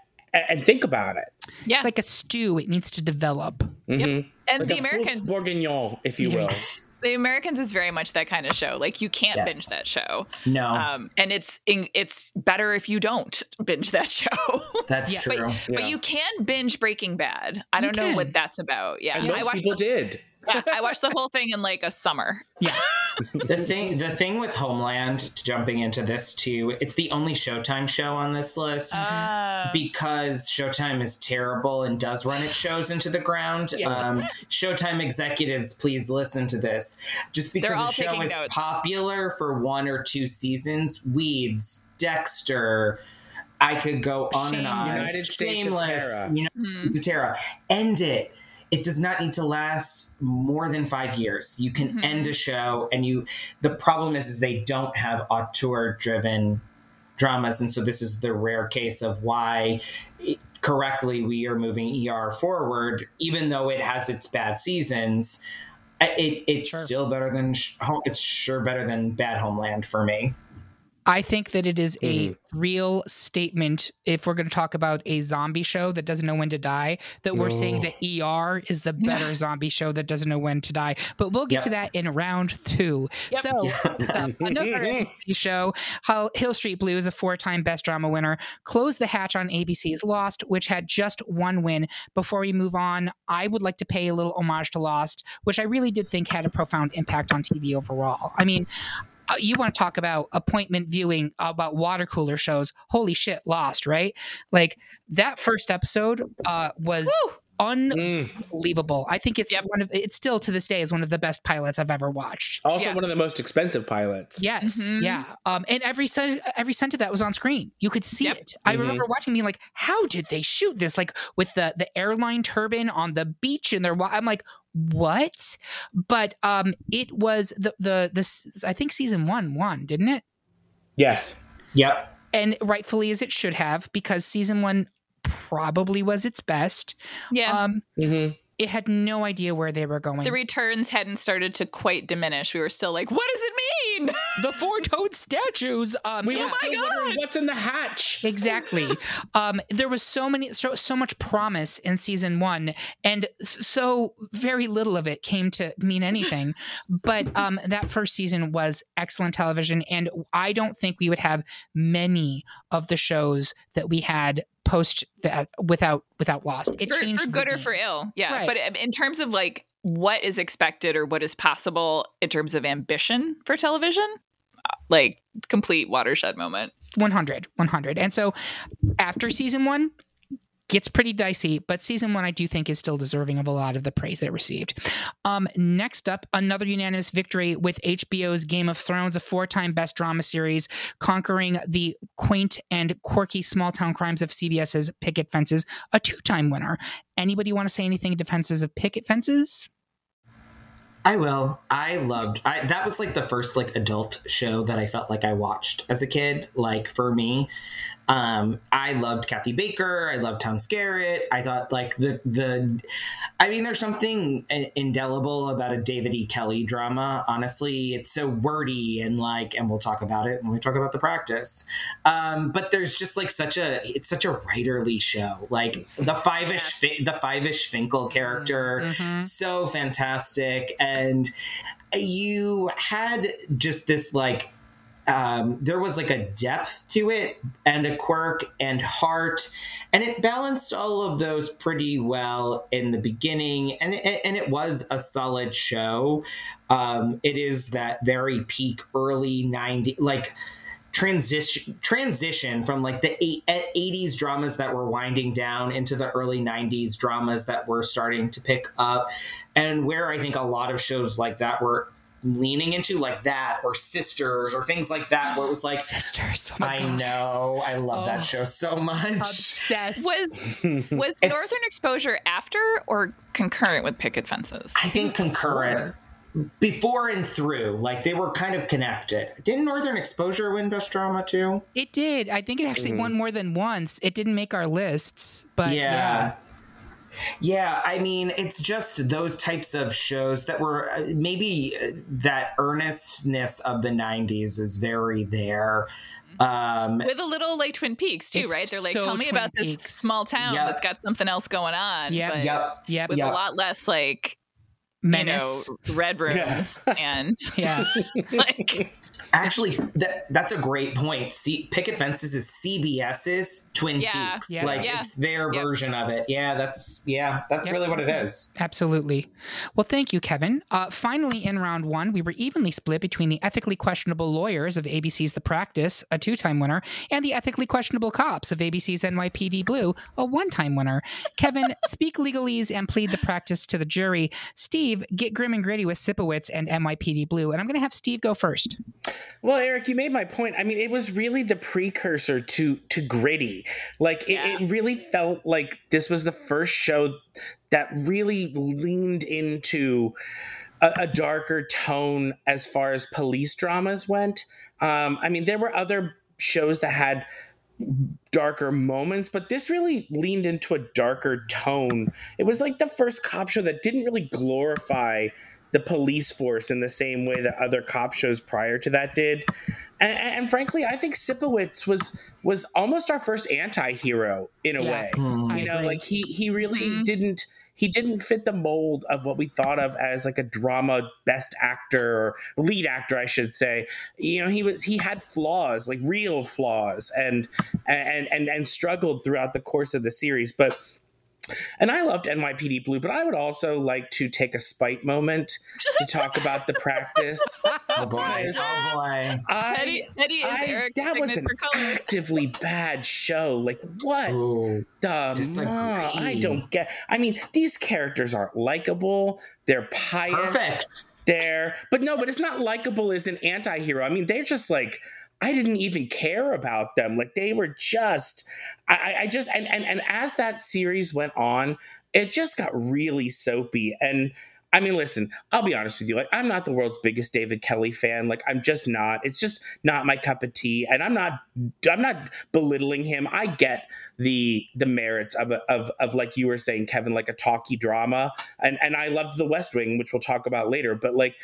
S4: and think about it.
S5: Yeah.
S1: it's like a stew, it needs to develop.
S4: Mhm.
S5: and
S4: Like
S5: the
S4: a
S5: Americans,
S4: boeuf bourguignon, if you
S1: Yeah.
S4: will.
S5: the Americans is very much that kind of show. Like you can't
S3: Yes.
S5: binge that show.
S3: No,
S5: Um, and it's in, it's better if you don't binge that show.
S3: that's
S1: yeah,
S3: true.
S5: But
S4: Yeah.
S5: you can binge Breaking Bad. I
S1: You
S5: don't know what that's about. Yeah,
S4: And
S5: I
S4: most
S5: watched.
S4: people did.
S5: Yeah, I watched the whole thing in like a summer.
S1: Yeah.
S3: the thing the thing with Homeland jumping into this too, it's the only Showtime show on this list
S5: Uh,
S3: because Showtime is terrible and does run its shows into the ground.
S1: Yes.
S3: Um, Showtime executives, please listen to this. Just because
S5: all
S3: the show
S5: taking
S3: is
S5: notes.
S3: popular for one or two seasons, Weeds, Dexter. I could go on and on.
S1: Shameless.
S4: United States of
S3: Shameless,
S4: Tara.
S3: United
S5: hmm.
S3: States of Tara. End it. It does not need to last more than five years. You can
S5: Mhm.
S3: end a show, and you. The problem is, is they don't have auteur-driven dramas, and so this is the rare case of why correctly we are moving ER forward, even though it has its bad seasons. It, it's
S1: Sure.
S3: still better than Home- it's sure better than Bad Homeland for me.
S1: I think that it is a
S4: Mm-hmm.
S1: real statement if we're going to talk about a zombie show that doesn't know when to die, that we're saying that ER is the better zombie show that doesn't know when to die. But we'll get to that in round two.
S5: Yep.
S1: So, another ABC show, Hill Hill Street Blues, a four time Best Drama winner, closed the hatch on ABC's Lost, which had just one win. Before we move on, I would like to pay a little homage to Lost, which I really did think had a profound impact on TV overall. I mean, you want to talk about appointment viewing about water cooler shows holy shit lost right like that first episode uh was
S5: Woo!
S4: Mm.
S1: unbelievable i think it's
S5: Yep.
S1: one of it's still to this day is one of the best pilots i've ever watched
S4: Also,
S5: Yeah.
S4: one of the most expensive pilots.
S1: yes
S5: Mhm.
S1: yeah um and every cent every cent of that was on screen you could see
S5: Yep.
S1: it i
S4: Mhm.
S1: remember watching me like how did they shoot this like with the the airline turbine on the beach and they're i'm like what but um it was the the this i think season one won didn't it
S4: Yes.
S3: Yep.
S1: and rightfully as it should have because season one probably was its best.
S5: Yeah.
S1: Um,
S4: hmm
S1: it had no idea where they were going.
S5: the returns hadn't started to quite diminish. We were still like, what does it mean?
S1: the four-toed statues. Um,
S4: We
S1: yeah.
S4: were still wondering what's in the hatch.
S1: Exactly. um, there was so many, so, so much promise in season one, and so very little of it came to mean anything. but um, that first season was excellent television, and I don't think we would have many of the shows that we had post that without without Lost. It
S5: for,
S1: changed
S5: for good or for ill. Yeah.
S1: Right.
S5: But um, in terms of like what is expected or what is possible in terms of ambition for television, uh, like complete watershed moment.
S1: 100 100 and so after season one gets pretty dicey but season one i do think is still deserving of a lot of the praise that it received. Um, next up another unanimous victory with hbo's game of thrones a four-time best drama series conquering the quaint and quirky small town crimes of cbs's picket fences a two-time winner. Anybody want to say anything in defenses of picket fences
S3: I will. I loved I that was like the first like adult show that I felt like I watched as a kid, like for me. Um I loved Kathy Baker, I loved Tom Skerritt. I thought like the the I mean there's something indelible about a David E. Kelley drama. Honestly, it's so wordy and like and we'll talk about it when we talk about the practice. Um but there's just like such a it's such a writerly show. Like the five-ish fi- the Fyvush Finkel character
S1: Mhm.
S3: so fantastic and you had just this like um, there was like a depth to it and a quirk and heart and it balanced all of those pretty well in the beginning and it, and it was a solid show. Um, it is that very peak early 90 like transition transition from like the eight, 80s dramas that were winding down into the early 90s dramas that were starting to pick up and where i think a lot of shows like that were leaning into like that or sisters or things like that where it was like
S1: sisters oh my
S3: i
S1: God.
S3: know i love
S1: Oh.
S3: that show so much
S1: obsessed
S5: Was was Northern Exposure after or concurrent with picket fences?
S3: i think concurrent before and through like they were kind of connected didn't northern exposure win best drama too
S1: It did. I think it actually
S4: Mhm.
S1: won more than once. It didn't make our lists, but yeah.
S3: yeah. Yeah, I mean, it's just those types of shows that were uh, maybe uh, that earnestness of the 90s is very there. Um,
S5: With a little like Twin Peaks too, right? They're like,
S1: so
S5: tell me
S1: Twin
S5: about this small town
S3: Yep.
S5: that's got something else going on.
S1: Yep.
S5: but
S3: yep.
S1: Yep.
S5: With
S3: Yep.
S5: a lot less like
S1: Menace.
S5: you know red rooms and
S1: yeah.
S5: like
S3: Actually, that that's a great point. See, Picket Fences is CBS's Twin
S5: Yeah.
S3: Peaks.
S1: Yeah.
S3: Like
S5: Yeah.
S3: it's their
S5: Yep.
S3: version of it. Yeah, that's yeah, that's
S1: Yep.
S3: really what it is.
S1: Absolutely. Well, thank you, Kevin. Uh, finally, in round one, we were evenly split between the ethically questionable lawyers of ABC's The Practice, a two time winner, and the ethically questionable cops of ABC's NYPD Blue, a one time winner. Kevin, speak legalese and plead the practice to the jury. Steve, get grim and gritty with Sipowicz and NYPD Blue. And I'm going to have Steve go first.
S4: Well, Eric, you made my point. I mean, it was really the precursor to to Gritty. Like it,
S5: Yeah.
S4: it really felt like this was the first show that really leaned into a, a darker tone as far as police dramas went. Um, I mean, there were other shows that had darker moments, but this really leaned into a darker tone. It was like the first cop show that didn't really glorify the police force in the same way that other cop shows prior to that did. And, and frankly, I think Sipowicz was was almost our first anti-hero in a
S1: Yeah.
S4: way.
S1: I
S4: You know,
S1: agree.
S4: like he he really
S5: Mhm.
S4: didn't he didn't fit the mold of what we thought of as like a drama best actor or lead actor I should say you know he was he had flaws like real flaws and and and and struggled throughout the course of the series but and I loved NYPD Blue, but I would also like to take a spite moment to talk about the practice.
S3: Oh boy. Oh boy.
S4: I,
S5: Eddie, Eddie is
S4: I-
S5: Eric's
S4: that was an
S5: signature color.
S4: actively bad show. Like what
S3: Ooh.
S4: the ma- I don't get. I mean, these characters aren't likable. They're pious.
S3: Perfect.
S4: They're but no, but it's not likable as an anti-hero. I mean, they're just like I didn't even care about them. Like they were just I, I- just and, and and as that series went on, it just got really soapy. And I mean, listen, I'll be honest with you. Like, I'm not the world's biggest David Kelley fan. Like, I'm just not. It's just not my cup of tea. And I'm not. I'm not belittling him. I get the the merits of a, of of like you were saying, Kevin, like a talky drama. And and I loved The West Wing, which we'll talk about later. But like,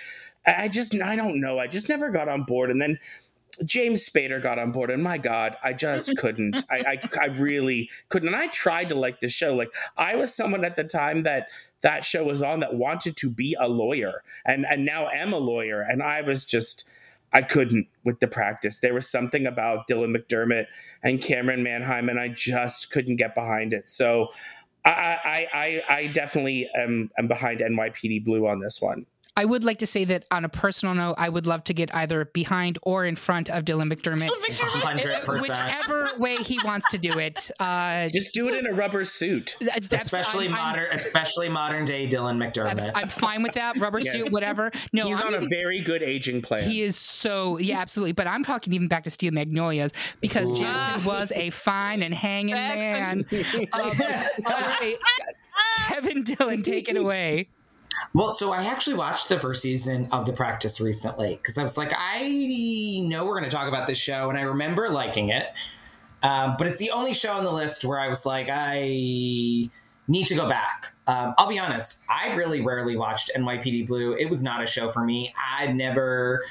S4: I just I don't know. I just never got on board. And then James Spader got on board, and my God, I just couldn't. I, I, I really couldn't. And I tried to like the show. Like I was someone at the time that that show was on that wanted to be a lawyer, and and now am a lawyer. And I was just, I couldn't with the practice. There was something about Dylan McDermott and Camryn Manheim, and I just couldn't get behind it. So. I, I, I, I definitely am, am behind NYPD Blue on this one.
S1: I would like to say that on a personal note, I would love to get either behind or in front of Dylan McDermott.
S3: Hundred percent.
S1: Whichever way he wants to do it. Uh,
S4: Just do it in a rubber suit.
S1: that's- that's-
S3: Especially
S1: I'm- I'm-
S3: modern, especially modern day Dylan
S1: I'm,
S3: McDermott.
S1: I'm fine with that. Rubber
S4: Yes.
S1: suit, whatever. No,
S4: He's
S1: I'm
S4: on a very good aging plan.
S1: He is so yeah, absolutely. But I'm talking even back to Steel Magnolias because
S3: Ooh.
S1: Jameson was a fine and hanging man. Um, all right, Kevin Dillon, take it away.
S3: Well, so I actually watched the first season of The Practice recently because I was like, I know we're going to talk about this show, and I remember liking it. Um, but it's the only show on the list where I was like, I need to go back. Um, I'll be honest, I really rarely watched NYPD Blue. It was not a show for me. I never.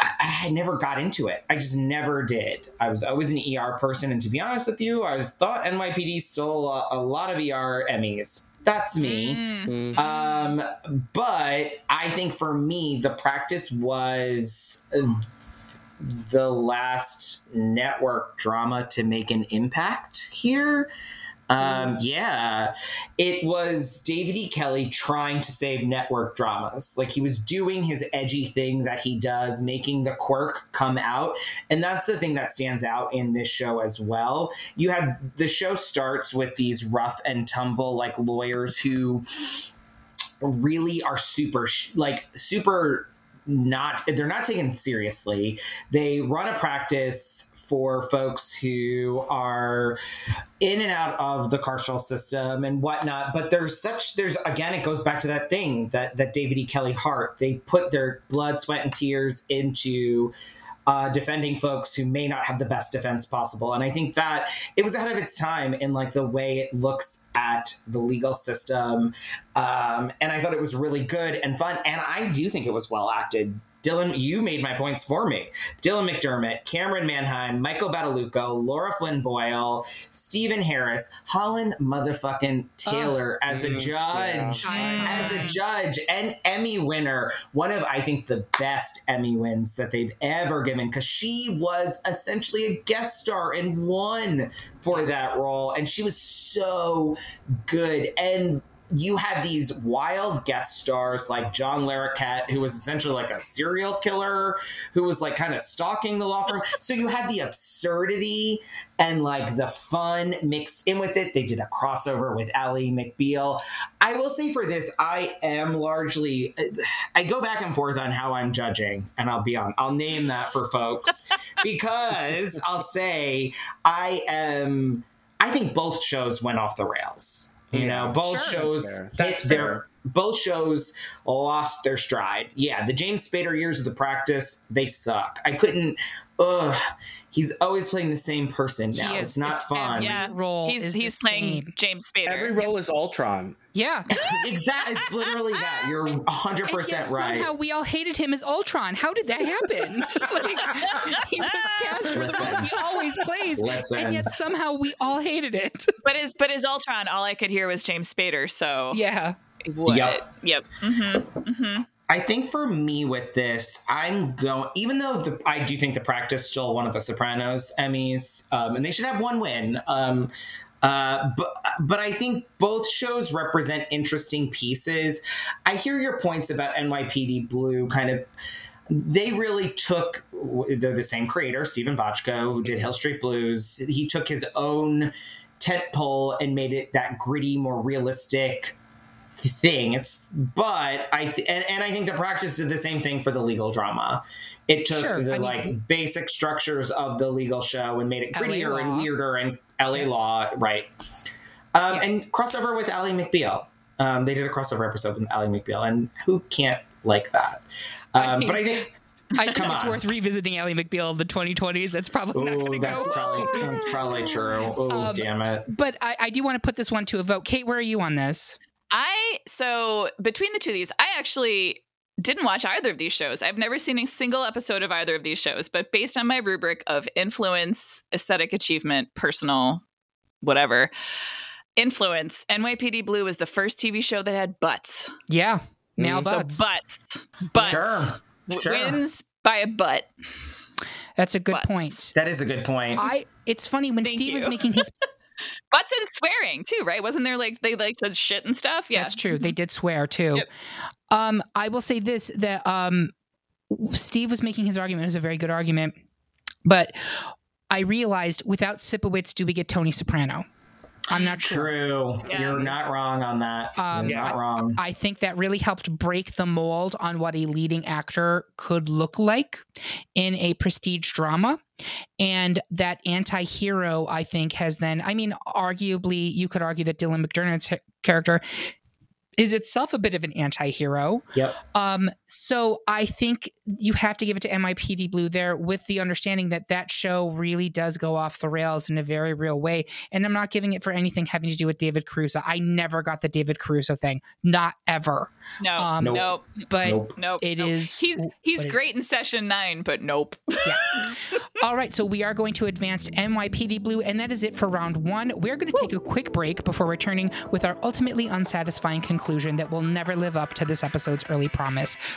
S3: I, never got into it. I just never did. I was always an ER person, and to be honest with you, I was thought NYPD stole a, a lot of ER Emmys. That's me.
S5: Mm.
S4: Mm.
S3: Um, but I think for me, the practice was uh, the last network drama to make an impact here. Um, yeah, it was David E. Kelley trying to save network dramas. Like he was doing his edgy thing that he does, making the quirk come out. And that's the thing that stands out in this show as well. You have the show starts with these rough and tumble, like lawyers who really are super, like, super not they're not taken seriously they run a practice for folks who are in and out of the carceral system and whatnot but there's such there's again it goes back to that thing that that david e. Kelley hart they put their blood sweat and tears into uh, defending folks who may not have the best defense possible. And i think that it was ahead of its time in like the way it looks at the legal system. Um, and i thought it was really good and fun. And i do think it was well acted Dylan, you made my points for me. Dylan McDermott, Camryn Manheim, Michael Badalucco, Lara Flynn Boyle, Stephen Harris, Holland motherfucking Taylor as a
S4: mm,
S3: judge.
S1: yeah.
S3: As a judge and Emmy winner. One of, I think, the best Emmy wins that they've ever given because she was essentially a guest star and won for that role. And she was so good. And you had these wild guest stars like John Larroquette, who was essentially like a serial killer, who was like kind of stalking the law firm. So you had the absurdity and like the fun mixed in with it. They did a crossover with Ally McBeal. I will say for this, I am largely, I go back and forth on how I'm judging, and I'll be on, I'll name that for folks because I'll say I am, I think both shows went off the rails. You
S4: Yeah.
S3: know, both
S1: Sure.
S3: shows
S4: That's fair.
S3: hit
S4: That's
S3: their
S4: fair.
S3: both shows lost their stride. Yeah, the James Spader years of the practice, they suck. I couldn't ugh. He's always playing the same person now.
S1: He
S3: It's not
S1: It's
S3: fun.
S1: every-
S5: Yeah,
S1: role
S5: he's
S1: is
S5: he's
S1: the
S5: playing
S1: same.
S5: James Spader.
S4: Every role is Ultron.
S1: Yeah.
S3: exactly. It's literally that. You're 100% right.
S1: Somehow we all hated him as Ultron. How did that happen? like, he was cast for the role he always plays,
S3: Listen.
S1: and yet somehow we all hated it.
S5: but his but his Ultron, all I could hear was James Spader. So
S1: yeah.
S5: what?
S3: Yep.
S5: Yep. hmm
S3: I think for me with this, I'm going. Even though the, I do think the practice still one of the Sopranos Emmys, um, and they should have one win. Um, uh, but but I think both shows represent interesting pieces. I hear your points about NYPD Blue. Kind of, they really took. They're the same creator, Steven Bochco, who did Hill Street Blues. He took his own tent pole and made it that gritty, more realistic thing. It's but I th- and, and I think the practice did the same thing for the legal drama. It took
S1: Sure,
S3: the
S1: I mean-
S3: like basic structures of the legal show and made it grittier and weirder and LA law, right? Um,
S1: Yeah.
S3: And crossover with Ally McBeal. Um, they did a crossover episode with Ally McBeal, and who can't like that?
S1: I
S3: Um,
S1: mean-
S3: but I think
S1: I think
S3: Come
S1: it's
S3: on.
S1: worth revisiting Ally McBeal of the 2020s. That's probably not
S3: oh,
S1: going to
S3: that's
S1: go.
S3: probably that's probably true. Oh,
S1: Um,
S3: damn it!
S1: But I, I do want to put this one to a vote. Kate, where are you on this?
S5: I so between the two of these, I actually didn't watch either of these shows. I've never seen a single episode of either of these shows, but based on my rubric of influence, aesthetic achievement, personal, whatever, influence, NYPD Blue was the first TV show that had butts.
S1: Yeah. Male
S3: Mm,
S5: So
S1: butts.
S5: butts, butts
S3: Sure, sure.
S5: wins by a butt.
S1: That's a good
S5: Butts.
S1: point.
S3: That is a good point.
S1: I. It's funny when
S5: Thank
S1: Steve was making his.
S5: Butts and swearing too, right? Wasn't there like they like said shit and stuff? Yeah,
S1: That's true. They did swear too.
S5: Yep.
S1: Um, I will say this: that um, Steve was making his argument. It was a very good argument, but I realized without Sipowicz, do we get Tony Soprano? I'm not sure.
S3: True.
S5: Yeah.
S3: You're not wrong on that.
S1: Um,
S3: You're not
S1: I-
S3: wrong.
S1: I think that really helped break the mold on what a leading actor could look like in a prestige drama. And that anti hero, I think, has then, I mean, arguably, you could argue that Dylan McDermott's character is itself a bit of an anti hero.
S3: Yep.
S1: Um, so I think you have to give it to NYPD Blue there with the understanding that that show really does go off the rails in a very real way. And I'm not giving it for anything having to do with David Caruso. I never got the David Caruso thing, not ever.
S5: no,
S1: Um,
S3: Nope.
S5: nope,
S1: But
S3: Nope.
S5: nope.
S1: It
S5: nope.
S1: is
S5: He's
S1: what
S5: he's
S1: it-
S5: great in session nine, but nope. yeah.
S1: all right, so we are going to advance to NYPD Blue, and that is it for round one. We're going to take a quick break before returning with our ultimately unsatisfying conclusion that will never live up to this episode's early promise.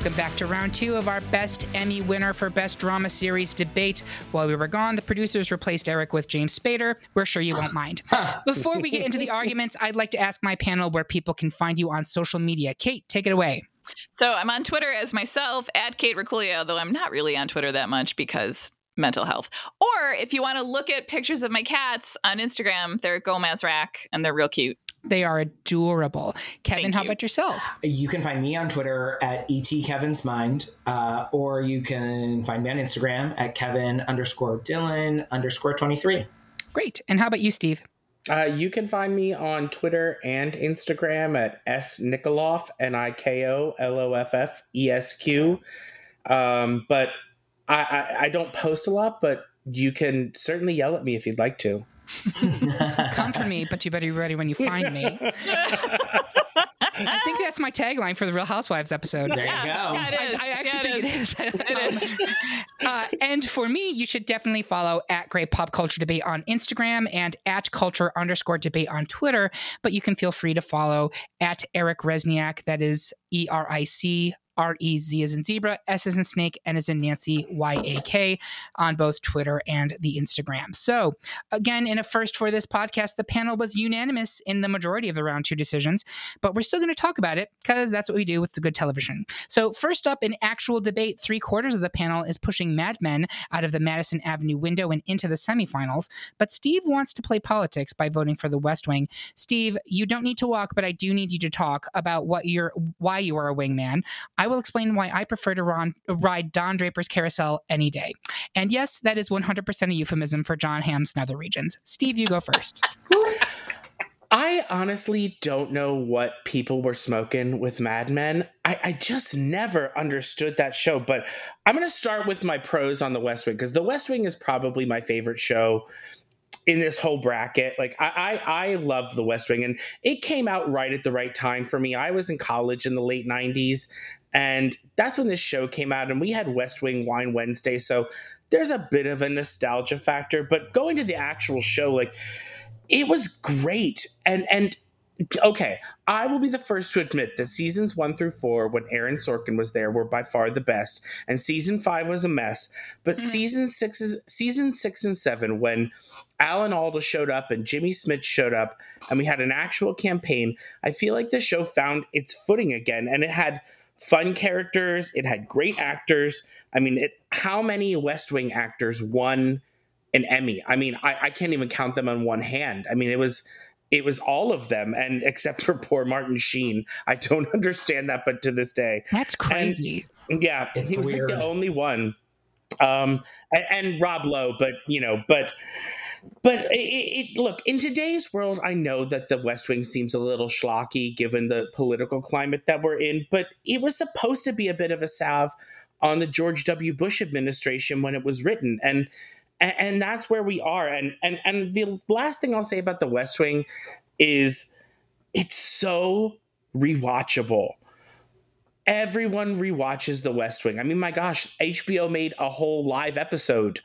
S1: Welcome back to round two of our Best Emmy winner for Best Drama Series debate. While we were gone, the producers replaced Eric with James Spader. We're sure you won't mind. Before we get into the arguments, I'd like to ask my panel where people can find you on social media. Kate, take it away.
S5: So I'm on Twitter as myself at Kate Racculia, though I'm not really on Twitter that much because mental health. Or if you want to look at pictures of my cats on Instagram, they're Gomez Rack and they're real cute.
S1: They are adorable. Kevin,
S5: Thank
S1: how
S5: you.
S1: about yourself?
S3: You can find me on Twitter at etkevinsmind, uh, or you can find me on Instagram at Kevin underscore Dylan underscore 23.
S1: Great. And how about you, Steve?
S4: Uh, you can find me on Twitter and Instagram at s nikoloff n i k o l o f f e s q. Um, but I, I I don't post a lot, but you can certainly yell at me if you'd like to.
S1: Come for me, but you better be ready when you find me. I think that's my tagline for the Real Housewives episode.
S3: There you go.
S5: Yeah, it
S1: I. I actually
S5: Yeah,
S1: think it is.
S5: It is.
S1: uh, and for me, you should definitely follow at Great Pop Culture Debate on Instagram and at Culture underscore Debate on Twitter. But you can feel free to follow at Eric Resniak. That is E R I C. R E Z as in zebra, S as in snake, N as in Nancy, Y A K on both Twitter and the Instagram. So, again, in a first for this podcast, the panel was unanimous in the majority of the round two decisions, but we're still going to talk about it because that's what we do with the good television. So, first up in actual debate, three quarters of the panel is pushing Mad Men out of the Madison Avenue window and into the semifinals. But Steve wants to play politics by voting for the West Wing. Steve, you don't need to walk, but I do need you to talk about what you're, why you are a wingman. I will explain why I prefer to ron, ride Don Draper's carousel any day. And yes, that is 100% a euphemism for Jon Hamm's nether regions. Steve, you go first.
S4: I honestly don't know what people were smoking with Mad Men. I, I just never understood that show. But I'm going to start with my pros on The West Wing because The West Wing is probably my favorite show in this whole bracket. Like I, I, I loved The West Wing, and it came out right at the right time for me. I was in college in the late '90s, and that's when this show came out, and we had West Wing Wine Wednesday, so there's a bit of a nostalgia factor. But going to the actual show, like it was great and and okay i will be the first to admit that seasons one through four when aaron sorkin was there were by far the best and season five was a mess but mm-hmm. season six is season six and seven when alan alda showed up and jimmy smits showed up and we had an actual campaign i feel like the show found its footing again and it had fun characters it had great actors i mean it how many west wing actors won an Emmy. I mean, I, I can't even count them on one hand. I mean, it was it was all of them, and except for poor Martin Sheen, I don't understand that, but to this day,
S1: That's crazy.
S4: and, yeah,
S3: It's
S4: he was
S3: weird.
S4: like the only one. Um, and, Rob Lowe, but you know, but but it, it, look in today's world, I know that the West Wing seems a little schlocky given the political climate that we're in, but it was supposed to be a bit of a salve on the George W. Bush administration when it was written, and, and that's where we are. And and and the last thing I'll say about the West Wing is it's so rewatchable. Everyone rewatches The West Wing. I mean, my gosh, HBO made a whole live episode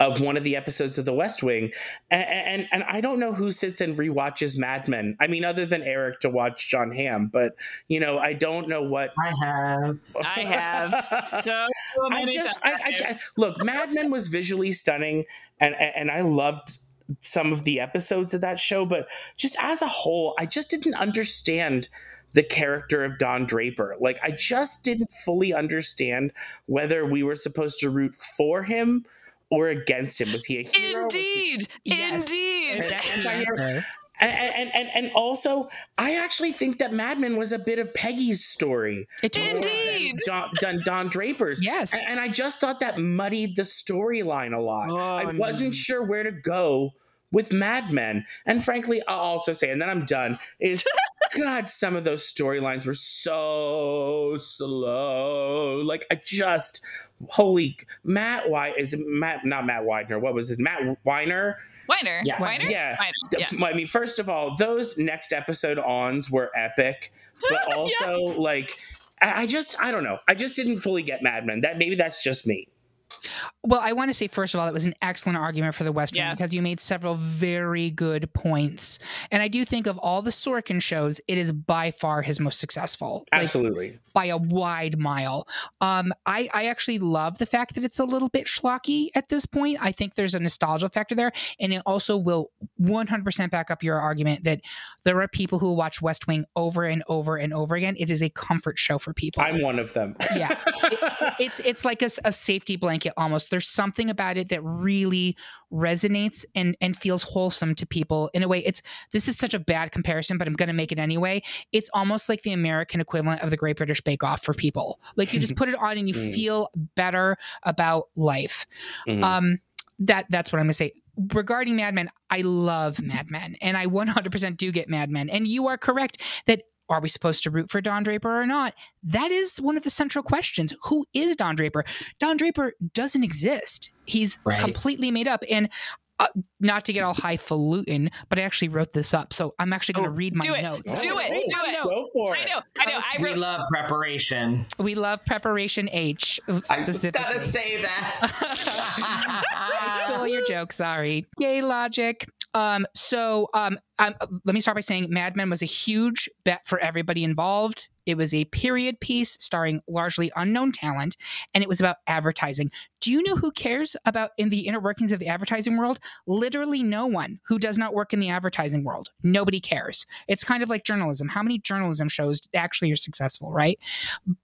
S4: of one of the episodes of The West Wing, and and, and I don't know who sits and rewatches Mad Men. I mean, other than Eric to watch Jon Hamm, but you know, I don't know what
S3: I have.
S5: I have so
S4: I just, I. I, I- look, Mad Men was visually stunning, and and I loved some of the episodes of that show, but just as a whole, I just didn't understand the character of Don Draper. Like, I just didn't fully understand whether we were supposed to root for him or against him. Was he a hero? Was he-
S5: Indeed,
S1: Yes.
S5: indeed.
S1: Exactly.
S4: and, and, and, and also, I actually think that Mad Men was a bit of Peggy's story.
S1: It totally-
S5: Indeed.
S4: Don, Don, Don Draper's.
S1: Yes.
S4: And, and I just thought that muddied the storyline a lot.
S5: Oh,
S4: I wasn't sure where to go with Mad Men. And frankly, I'll also say, and then I'm done, is God, some of those storylines were so slow. Like, I just, holy, Matt, why is Matt, not Matt Widener, what was his, Matt Weiner?
S5: Weiner.
S3: Yeah.
S5: Weiner.
S4: Yeah.
S5: Weiner. Yeah.
S4: I mean, first of all, those next episode ons were epic, but also like I I just I don't know. I just didn't fully get Mad Men. That maybe that's just me.
S1: Well, I want to say first of all, it was an excellent argument for the West Wing
S5: Yeah.
S1: because you made several very good points, and I do think of all the Sorkin shows, it is by far his most successful. Like,
S4: Absolutely.
S1: by a wide mile. Um, I, I actually love the fact that it's a little bit schlocky at this point. I think there's a nostalgia factor there. And it also will 100% back up your argument that there are people who watch West Wing over and over and over again. It is a comfort show for people.
S4: I'm one of them.
S1: yeah. It- it's, it's like a safety blanket blanket almost. There's something about it that really resonates and and feels wholesome to people in a way. It's this is such a bad comparison, but I'm going to make it anyway. It's almost like the American equivalent of the Great British Bake Off for people. Like you just put it on and you
S4: Mm.
S1: feel better about life.
S4: Mhm.
S1: Um, that that's what I'm gonna say. Regarding Mad Men, I love Mad Men, and I 100% do get Mad Men. And you are correct that are we supposed to root for Don Draper or not? That is one of the central questions. Who is Don Draper? Don Draper doesn't exist. He's
S3: Right.
S1: completely made up. And uh, not to get all highfalutin, but I actually wrote this up, so I'm actually going to
S5: Oh,
S1: read my
S5: do it.
S1: notes.
S5: Do it.
S4: Hey,
S5: Do it.
S4: Go for it.
S5: I know. I know. I
S3: We love preparation.
S1: We love preparation H
S3: I
S1: specifically.
S3: gotta say that.
S1: I stole your joke. Sorry. Yay, logic. Um, so um, um, let me start by saying Mad Men was a huge bet for everybody involved. It was a period piece starring largely unknown talent, and it was about advertising. Do you know who cares about in the inner workings of the advertising world? Literally no one who does not work in the advertising world. Nobody cares. It's kind of like journalism. How many journalism shows actually are successful, right?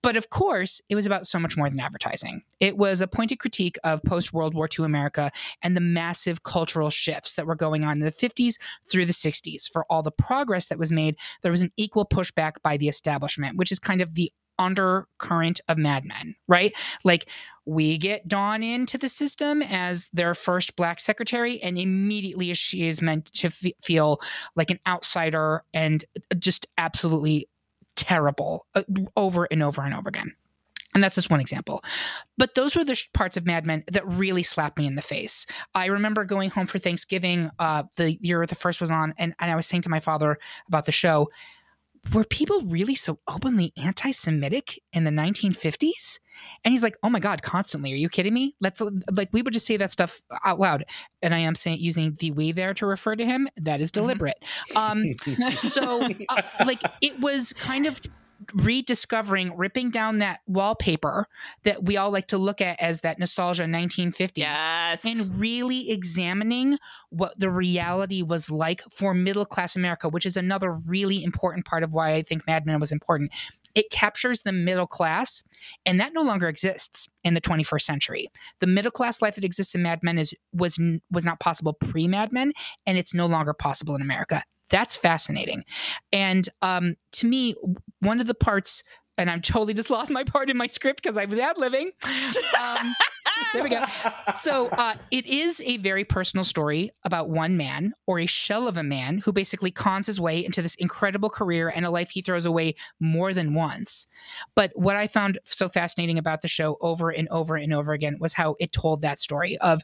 S1: But of course, it was about so much more than advertising. It was a pointed critique of post World War II America and the massive cultural shifts that were going on in the 50s through the 60s. For all the progress that was made, there was an equal pushback by the establishment, which is kind of the undercurrent of Mad Men, right? Like we get Dawn into the system as their first black secretary, and immediately she is meant to f- feel like an outsider and just absolutely terrible uh, over and over and over again. And that's just one example. But those were the sh- parts of Mad Men that really slapped me in the face. I remember going home for Thanksgiving uh, the year the first was on, and, and I was saying to my father about the show, were people really so openly anti Semitic in the 1950s? And he's like, oh my God, constantly. Are you kidding me? Let's like, we would just say that stuff out loud. And I am saying using the we there to refer to him. That is deliberate. Um, so, uh, like, it was kind of rediscovering, ripping down that wallpaper that we all like to look at as that nostalgia 1950s
S5: Yes.
S1: and really examining what the reality was like for middle class America, which is another really important part of why I think Mad Men was important. It captures the middle class, and that no longer exists in the 21st century. The middle class life that exists in Mad Men is was was not possible pre Mad Men, and it's no longer possible in America. That's fascinating, and um, to me, one of the parts. And I'm totally just lost my part in my script because I was ad libbing. Um, there we go. So uh, it is a very personal story about one man or a shell of a man who basically cons his way into this incredible career and a life he throws away more than once. But what I found so fascinating about the show over and over and over again was how it told that story of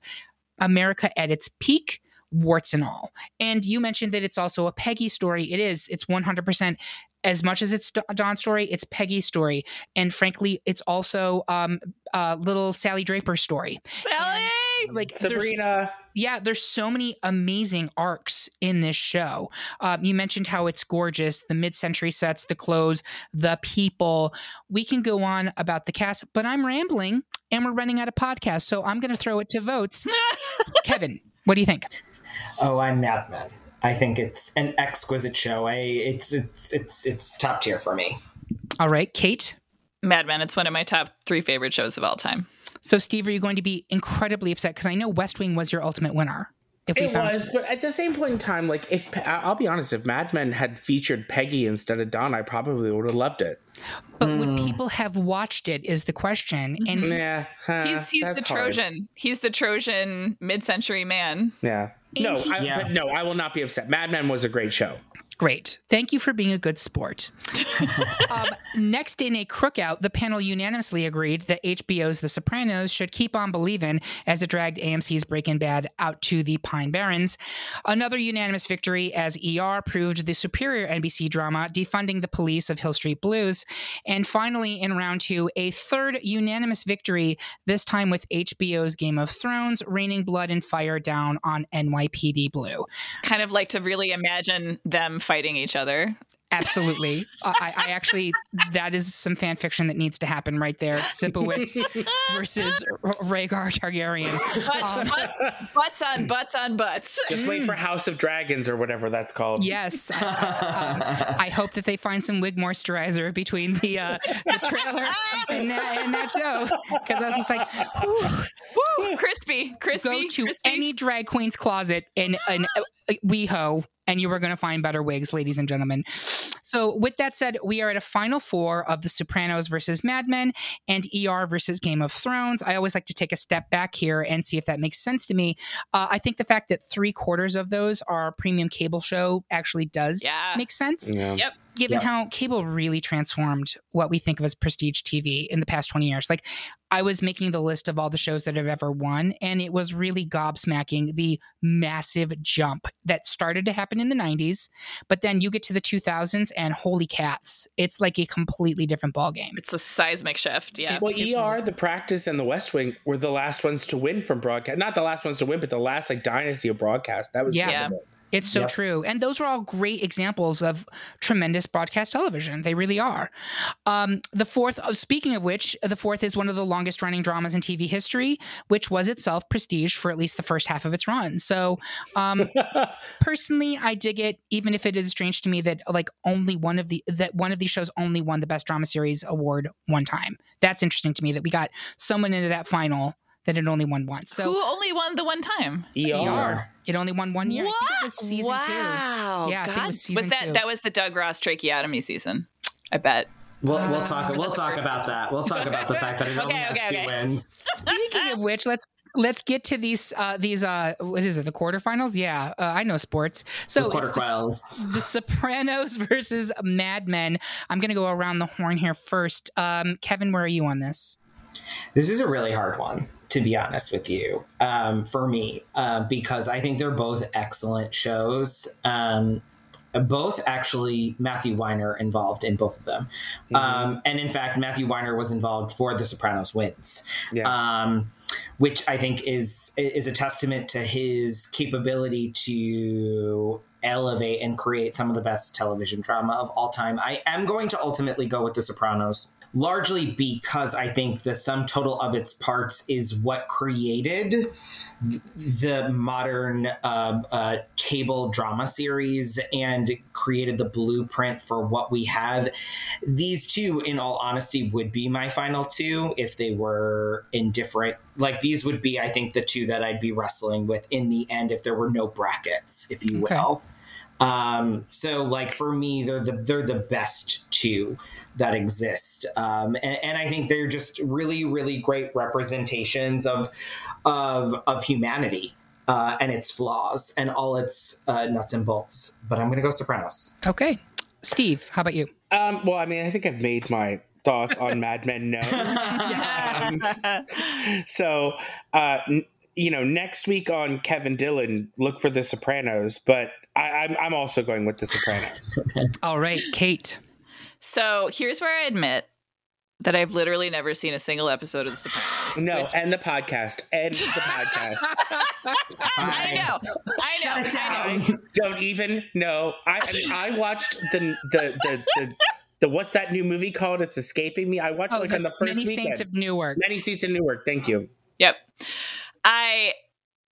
S1: America at its peak. Warts and all. And you mentioned that it's also a Peggy story. It is. It's 100% as much as it's Don's story, it's Peggy's story, and frankly, it's also um, uh, little Sally Draper's story.
S5: Sally.
S1: Like there's-
S4: Sabrina.
S1: yeah, there's so many amazing arcs in this show. Um, you mentioned how it's gorgeous, the mid-century sets, the clothes, the people. We can go on about the cast, but I'm rambling, and we're running out of podcast, so I'm going to throw it to votes. Kevin, what do you think?
S3: Oh, I'm Mad Men. I think it's an exquisite show. I it's it's it's it's top tier for me.
S1: All right, Kate.
S5: Mad Men. It's one of my top three favorite shows of all time.
S1: So, Steve, are you going to be incredibly upset because I know West Wing was your ultimate winner? If
S4: It
S1: found-
S4: was, but at the same point in time, like if I- I'll be honest, if Mad Men had featured Peggy instead of Don, I probably would have loved it.
S1: but would hmm. people have watched it? Is the question. And mm-hmm.
S4: Yeah, huh,
S5: He's he's the
S4: that's hard.
S5: Trojan. He's the Trojan mid-century man.
S4: Yeah. No,
S1: he-
S4: I,
S3: Yeah.
S4: no, I will not be upset. Mad Men was a great show.
S1: Great. Thank you for being a good sport. um, next in a crookout, the panel unanimously agreed that HBO's The Sopranos should keep on believing as it dragged AMC's Breaking Bad out to the Pine Barrens. Another unanimous victory as ER proved the superior NBC drama, defunding the police of Hill Street Blues. And finally, in round two, a third unanimous victory, this time with HBO's Game of Thrones, raining blood and fire down on NYPD Blue.
S5: Kind of like to really imagine them fighting each other.
S1: Absolutely. I, I, actually, that is some fan fiction that needs to happen right there. Sipowicz versus Rhaegar Targaryen.
S5: Um, butts, butts, on butts on butts.
S4: Just wait for House of Dragons or whatever that's called.
S1: Yes. um, I hope that they find some wig moisturizer between the, uh, the trailer and that, and that show. Because I was just like,
S5: whew, crispy, crispy.
S1: Go to
S5: crispy.
S1: any drag queen's closet in an uh, WeHo and you were going to find better wigs, ladies and gentlemen. So, with that said, we are at a final four of The Sopranos versus Mad Men and ER versus Game of Thrones. I always like to take a step back here and see if that makes sense to me. Uh, I think the fact that three quarters of those are premium cable show actually does
S5: yeah.
S1: make sense.
S4: Yeah.
S5: Yep
S1: given yep. how cable really transformed what we think of as prestige TV in the past 20 years. Like I was making the list of all the shows that have ever won, and it was really gobsmacking the massive jump that started to happen in the 90s. But then you get to the 2000s, and holy cats, it's like a completely different ballgame.
S5: It's a seismic shift. Yeah.
S4: Well, ER, The Practice, and The West Wing were the last ones to win from broadcast. Not the last ones to win, but the last like dynasty of broadcast. That was
S1: yeah. It's so yep. true. And those are all great examples of tremendous broadcast television. They really are. Um, the fourth, uh, speaking of which, the fourth is one of the longest running dramas in TV history, which was itself prestige for at least the first half of its run. So, um, personally, I dig it, even if it is strange to me that like only one of the, that one of these shows only won the best drama series award one time. That's interesting to me that we got someone into that final that it only won once. So
S5: who only won the one time?
S4: ER.
S1: ER. It only won one year.
S5: What?
S1: I think it was season
S5: wow.
S1: two. Yeah,
S5: God.
S1: I think it was season
S5: was that
S1: two.
S5: that was the Doug Ross tracheotomy season? I bet.
S3: We'll, we'll talk. We'll talk about season. that. We'll talk about the fact that it only
S5: okay,
S3: has
S5: okay,
S3: two
S5: okay.
S3: wins.
S1: Speaking of which, let's let's get to these uh these uh what is it the quarterfinals yeah uh, i know sports so
S3: the quarterfinals
S1: the, the, sopranos versus mad men i'm gonna go around the horn here first um kevin where are you on this
S3: this is a really hard one to be honest with you, um, for me, uh, because I think they're both excellent shows. Um, both actually Matthew Weiner involved in both of them, mm-hmm. um, and in fact, Matthew Weiner was involved for The Sopranos wins, yeah. um, which I think is is a testament to his capability to elevate and create some of the best television drama of all time. I am going to ultimately go with The Sopranos largely because I think the sum total of its parts is what created the modern uh, uh, cable drama series and created the blueprint for what we have. These two, in all honesty, would be my final two if they were in different. Like these would be, I think, the two that I'd be wrestling with in the end if there were no brackets, if you will. Okay. Um, so like for me, they're the they're the best two that exist, um, and, and, I think they're just really really great representations of of of humanity uh, and its flaws and all its uh, nuts and bolts. But I'm gonna go Sopranos.
S1: Okay, Steve, how about you?
S4: Um, well, I mean, I think I've made my thoughts on Mad Men known. um, so. Uh, you know, next week on Kevin Dillon, look for The Sopranos, but I, am I'm, I'm also going with The Sopranos.
S1: All right, Kate.
S5: So here's where I admit that I've literally never seen a single episode of The Sopranos.
S4: No, which... and the podcast, and the podcast.
S5: I know, I know, I know.
S4: Don't even know. I I, mean, I watched the the the. the the what's that new movie called? It's escaping me. I watched oh, it like on the first
S1: Many
S4: weekend.
S1: Saints of Newark.
S4: Many Saints of Newark. Thank you.
S5: Yep. I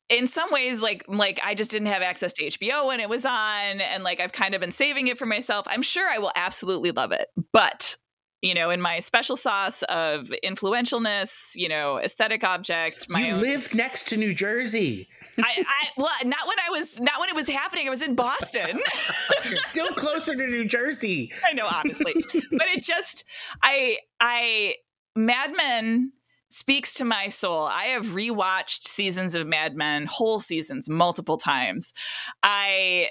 S5: in some ways like like I just didn't have access to HBO when it was on and like I've kind of been saving it for myself. I'm sure I will absolutely love it. But you know, in my special sauce of influentialness, you know, aesthetic object. My
S4: you
S5: own...
S4: lived next to New Jersey.
S5: I, I well, not when I was not when it was happening. I was in Boston.
S4: Still closer to New Jersey.
S5: I know, honestly, but it just I I Mad Men speaks to my soul. I have rewatched seasons of Mad Men, whole seasons, multiple times. I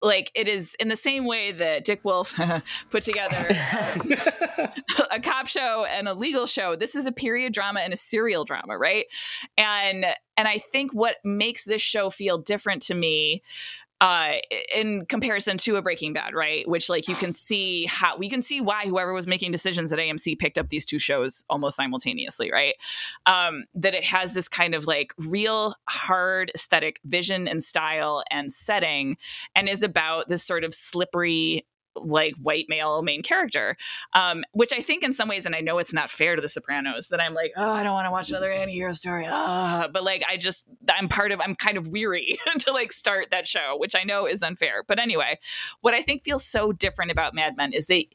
S5: like it is in the same way that Dick Wolf put together a cop show and a legal show. This is a period drama and a serial drama, right? And and I think what makes this show feel different to me uh in comparison to a breaking bad right? Which like you can see how we can see why whoever was making decisions at amc picked up these two shows almost simultaneously right? Um that it has this kind of like real hard aesthetic vision and style and setting and is about this sort of slippery like white male main character um, which i think in some ways and i know it's not fair to the sopranos that i'm like oh i don't want to watch another anti-hero story oh. but like i just i'm part of i'm kind of weary to like start that show which i know is unfair but anyway what i think feels so different about mad men is they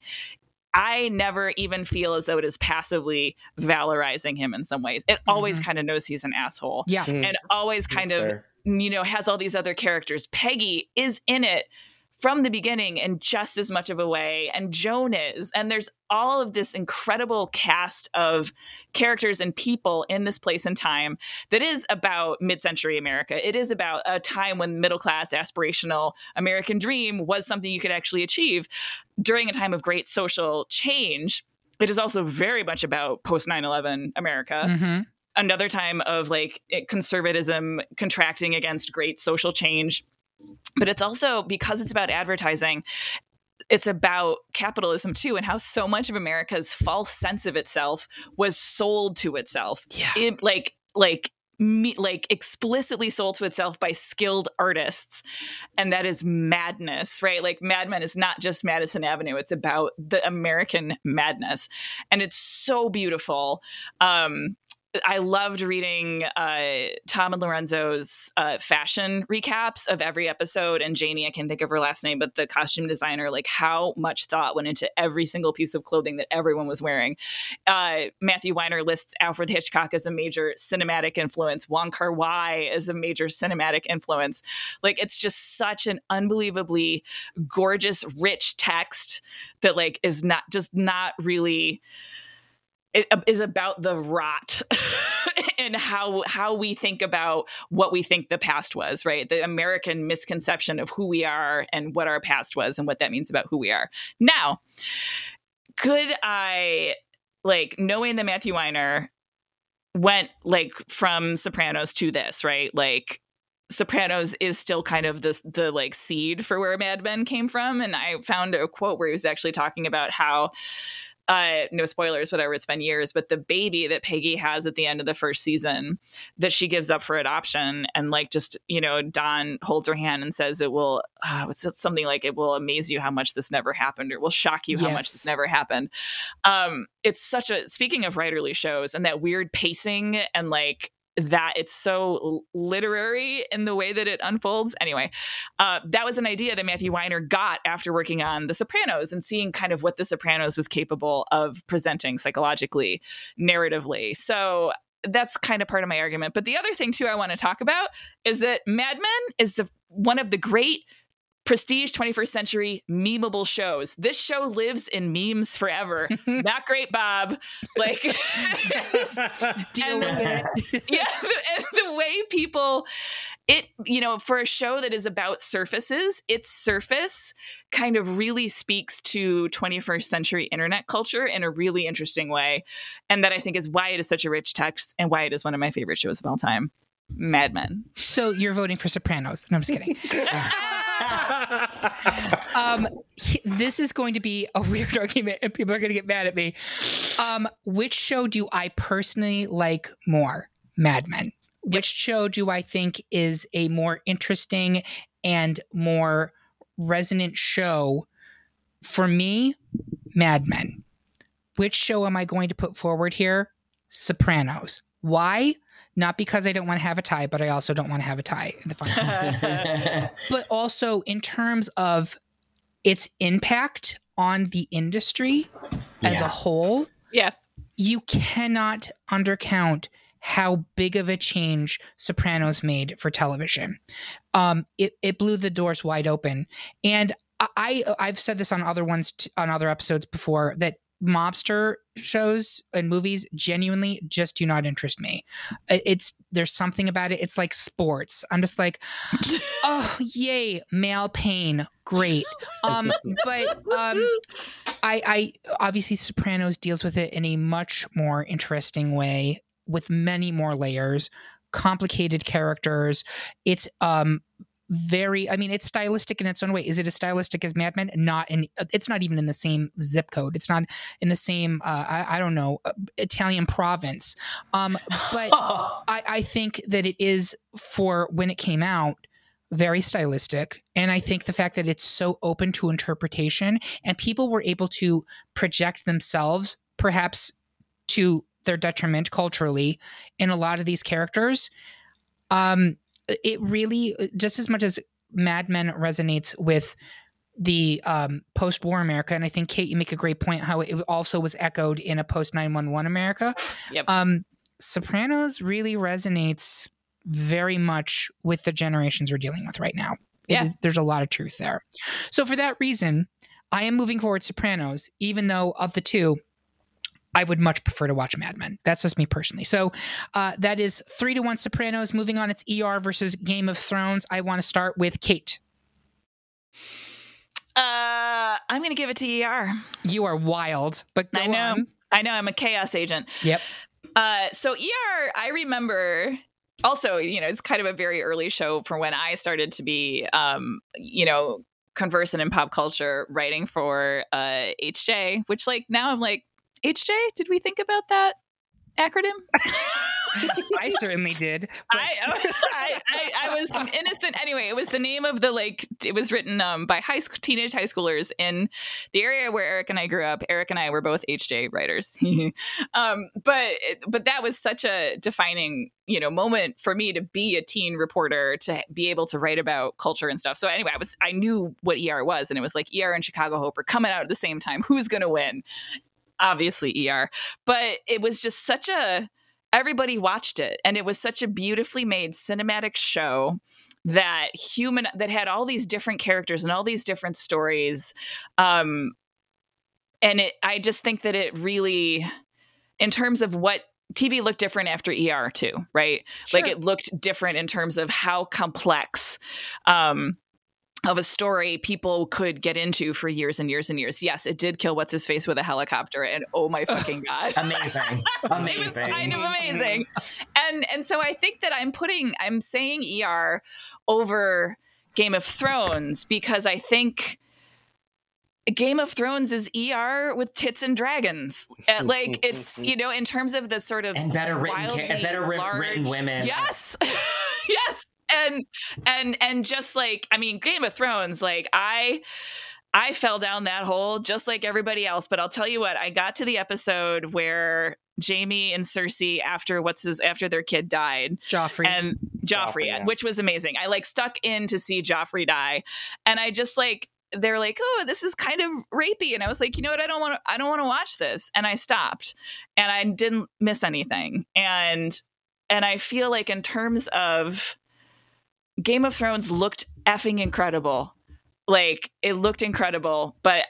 S5: I never even feel as though it is passively valorizing him in some ways. It always
S1: Mhm.
S5: kind of knows he's an asshole.
S1: Yeah.
S4: Mm.
S5: And always kind
S4: That's
S5: of
S4: fair.
S5: you know, has all these other characters. Peggy is in it from the beginning in just as much of a way, and Joan is. And there's all of this incredible cast of characters and people in this place and time that is about mid century America. It is about a time when middle class, aspirational American dream was something you could actually achieve during a time of great social change. It is also very much about post 9 11 America
S1: Mhm.
S5: another time of like conservatism contracting against great social change. But it's also because it's about advertising, it's about capitalism too, and how so much of America's false sense of itself was sold to itself.
S1: Yeah.
S5: It, like, like, me, like explicitly sold to itself by skilled artists and that is madness right like mad men is not just madison avenue it's about the american madness and it's so beautiful um I loved reading uh, Tom and Lorenzo's uh, fashion recaps of every episode, and Janie, I can't think of her last name, but the costume designer, like how much thought went into every single piece of clothing that everyone was wearing. Uh, Matthew Weiner lists Alfred Hitchcock as a major cinematic influence, Wong Kar Wai as a major cinematic influence. Like it's just such an unbelievably gorgeous, rich text that like is not just not really it uh, is about the rot and how how we think about what we think the past was right? The american misconception of who we are and what our past was and what that means about who we are. Now could i like knowing that matthew weiner went like from sopranos to this right? Like Sopranos is still kind of this the like seed for where Mad Men came from, and I found a quote where he was actually talking about how uh, no spoilers, whatever, it's been years, but the baby that Peggy has at the end of the first season that she gives up for adoption. And like, just, you know, Don holds her hand and says, it will, uh, it's something like, it will amaze you how much this never happened or will shock you how much this never happened. Um, it's such a, speaking of writerly shows and that weird pacing and like, that it's so literary in the way that it unfolds. Anyway, uh, that was an idea that Matthew Weiner got after working on The Sopranos and seeing kind of what The Sopranos was capable of presenting psychologically, narratively. So that's kind of part of my argument. But the other thing too I want to talk about is that Mad Men is the one of the great prestige 21st century memeable shows. This show lives in memes forever. Not great, Bob. Like
S1: Deal with
S5: the-
S1: it.
S5: yeah, and the way people it you know for a show that is about surfaces its surface kind of really speaks to 21st century internet culture in a really interesting way and that i think is why it is such a rich text and why it is one of my favorite shows of all time mad men
S1: So you're voting for Sopranos. No, I'm just kidding. um, he- this is going to be a weird argument, and people are going to get mad at me. Um, which show do I personally like more? Mad Men. Which show do I think is a more interesting and more resonant show? For me, Mad Men. Which show am I going to put forward here? Sopranos. Why? Not because I don't want to have a tie, but I also don't want to have a tie in the final. But also in terms of its impact on the industry as a whole,
S5: yeah.
S1: you cannot undercount how big of a change Sopranos made for television. Um, it, it blew the doors wide open, and I- I I've said this on other ones t- on other episodes before that mobster shows and movies genuinely just do not interest me. It's there's something about it. It's like sports. I'm just like, oh yay, male pain, great. Um, but um, I, I obviously Sopranos deals with it in a much more interesting way with many more layers, complicated characters. It's um very I mean it's stylistic in its own way. Is it as stylistic as Mad Men? Not in it's not even in the same zip code. It's not in the same uh, I, I don't know uh, Italian province. Um but I, I think that it is for when it came out very stylistic. And I think the fact that it's so open to interpretation and people were able to project themselves, perhaps to their detriment culturally, in a lot of these characters. Um, it really, just as much as Mad Men resonates with the um, post-war America, and I think Kate, you make a great point how it also was echoed in a post 911 America.
S5: Yep.
S1: Um, Sopranos really resonates very much with the generations we're dealing with right now. It
S5: Yeah.
S1: is- there's a lot of truth there. So for that reason, I am moving forward Sopranos, even though of the two, I would much prefer to watch Mad Men. That's just me personally. So uh, that is three to one Sopranos. Moving on, it's ER versus Game of Thrones. I want to start with Kate.
S5: Uh, I'm going to give it to ER.
S1: You are wild, but go
S5: I know.
S1: on.
S5: I know. I'm a chaos agent.
S1: Yep.
S5: Uh, so ER, I remember. Also, you know, it's kind of a very early show from when I started to be, um, you know, conversant in pop culture, writing for uh, HJ. Which, like, now I'm like, HJ, did we think about that acronym?
S1: I certainly did.
S5: I, I, I, I was innocent. Anyway, it was the name of the like. It was written um, by high school teenage high schoolers in the area where Eric and I grew up. Eric and I were both HJ writers, um, but but that was such a defining you know moment for me to be a teen reporter to be able to write about culture and stuff. So anyway, I was I knew what ER was, and it was like ER and Chicago Hope are coming out at the same time. Who's gonna win? Obviously ER, but it was just such a everybody watched it and it was such a beautifully made cinematic show that human that had all these different characters and all these different stories um and it i just think that it really in terms of what tv looked different after er too right? Like it looked different in terms of how complex um of a story people could get into for years and years and years. Yes, it did kill what's his face with a helicopter, and oh my fucking god,
S3: Amazing.
S5: it was
S3: Amazing.
S5: kind of amazing. And and so I think that I'm putting I'm saying ER over Game of Thrones because I think Game of Thrones is ER with tits and dragons. Uh, like it's you know in terms of the sort of
S3: And better written ca- and better writ- written women.
S5: Yes, yes, and and and just like I mean Game of Thrones, like I. I fell down that hole just like everybody else, but I'll tell you what, I got to the episode where Jaime and Cersei after what's his after their kid died
S1: Joffrey.
S5: and Joffrey,
S4: Joffrey, yeah.
S5: which was amazing. I like stuck in to see Joffrey die, and I just like they're like, oh, this is kind of rapey, and I was like, you know what, I don't want to, I don't want to watch this, and I stopped, and I didn't miss anything, and and I feel like in terms of Game of Thrones looked effing incredible, like it looked incredible, but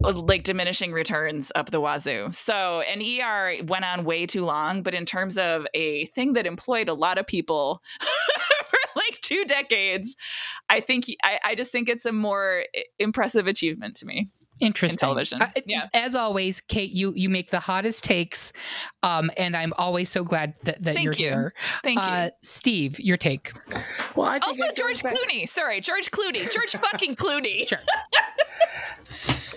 S5: like diminishing returns up the wazoo. So, an ER went on way too long, but in terms of a thing that employed a lot of people for like two decades, I think I, I just think it's a more impressive achievement to me.
S1: Interesting.
S5: television.
S1: Uh,
S5: Yeah.
S1: As always, Kate, you you make the hottest takes, um, and I'm always so glad that, that
S5: Thank
S1: you're
S5: you.
S1: here.
S5: Thank you.
S1: Uh, Steve, your take.
S4: Well, I think
S5: also,
S4: it goes
S5: George
S4: back-
S5: Clooney. Sorry, George Clooney. George fucking Clooney.
S1: Sure.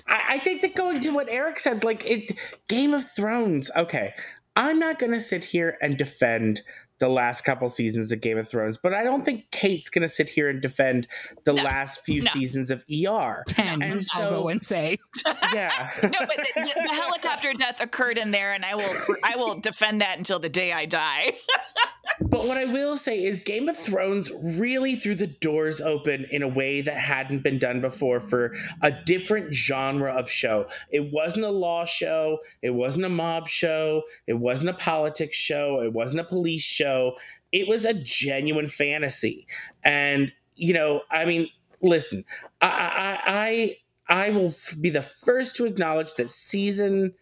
S4: I, I think that going to what Eric said, like it, Game of Thrones. Okay, I'm not going to sit here and defend the last couple seasons of Game of Thrones, but I don't think Kate's going to sit here and defend the
S5: No.
S4: last few
S5: No.
S4: seasons of ER.
S1: Ten.
S4: And
S1: I'll go and say.
S4: Yeah.
S5: No, but the, the- the helicopter death occurred in there, and I will I will defend that until the day I die.
S4: But what I will say is Game of Thrones really threw the doors open in a way that hadn't been done before for a different genre of show. It wasn't a law show, it wasn't a mob show, it wasn't a politics show, it wasn't a police show. It was a genuine fantasy. And you know, I mean, listen, I I I, I will be the first to acknowledge that season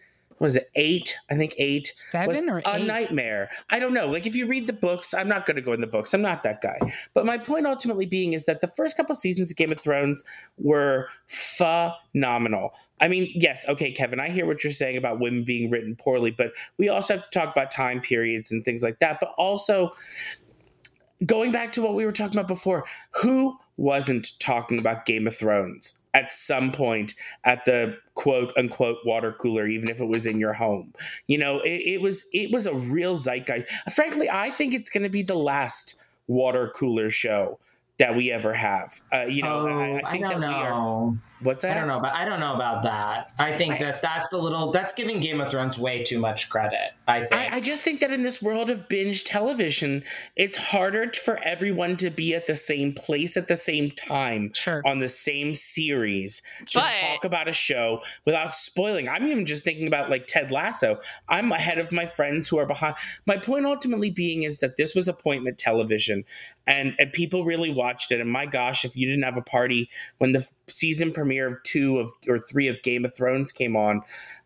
S4: was it eight? I think eight
S1: Seven or eight?
S4: a nightmare. I don't know. Like if you read the books, I'm not going to go in the books. I'm not that guy. But my point ultimately being is that the first couple seasons of Game of Thrones were phenomenal. I mean, yes, okay, Kevin, I hear what you're saying about women being written poorly, but we also have to talk about time periods and things like that. But also going back to what we were talking about before, who wasn't talking about Game of Thrones at some point at the quote unquote water cooler, even if it was in your home? You know, it, it was it was a real zeitgeist. Frankly, I think it's going to be the last water cooler show that we ever have. Uh, you know,
S3: oh,
S4: I, I think
S3: don't
S4: that
S3: know.
S4: we are. What's that?
S3: I don't know, but I don't know about that. I think that that's a little that's giving Game of Thrones way too much credit. I think.
S4: I, I just think that in this world of binge television, it's harder for everyone to be at the same place at the same time
S1: Sure.
S4: on the same series to
S5: But-
S4: talk about a show without spoiling. I'm even just thinking about like Ted Lasso. I'm ahead of my friends who are behind. My point ultimately being is that this was appointment television and, and people really watched it. And my gosh, if you didn't have a party when the season premiere of two of or three of Game of Thrones came on,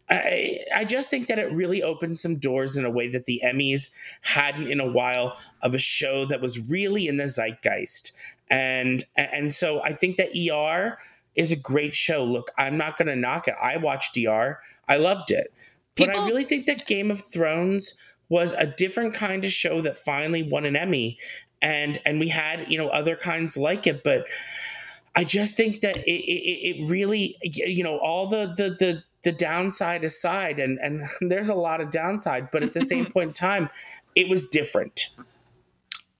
S4: I, I just think that it really opened some doors in a way that the Emmys hadn't in a while of a show that was really in the zeitgeist. And and so I think that ER is a great show. Look, I'm not going to knock it. I watched ER. I loved it. but I really think that Game of Thrones was a different kind of show that finally won an Emmy. And and we had, you know, other kinds like it, but I just think that it, it, it really, you know, all the the the the downside aside, and and there's a lot of downside, but at the same point in time, it was different.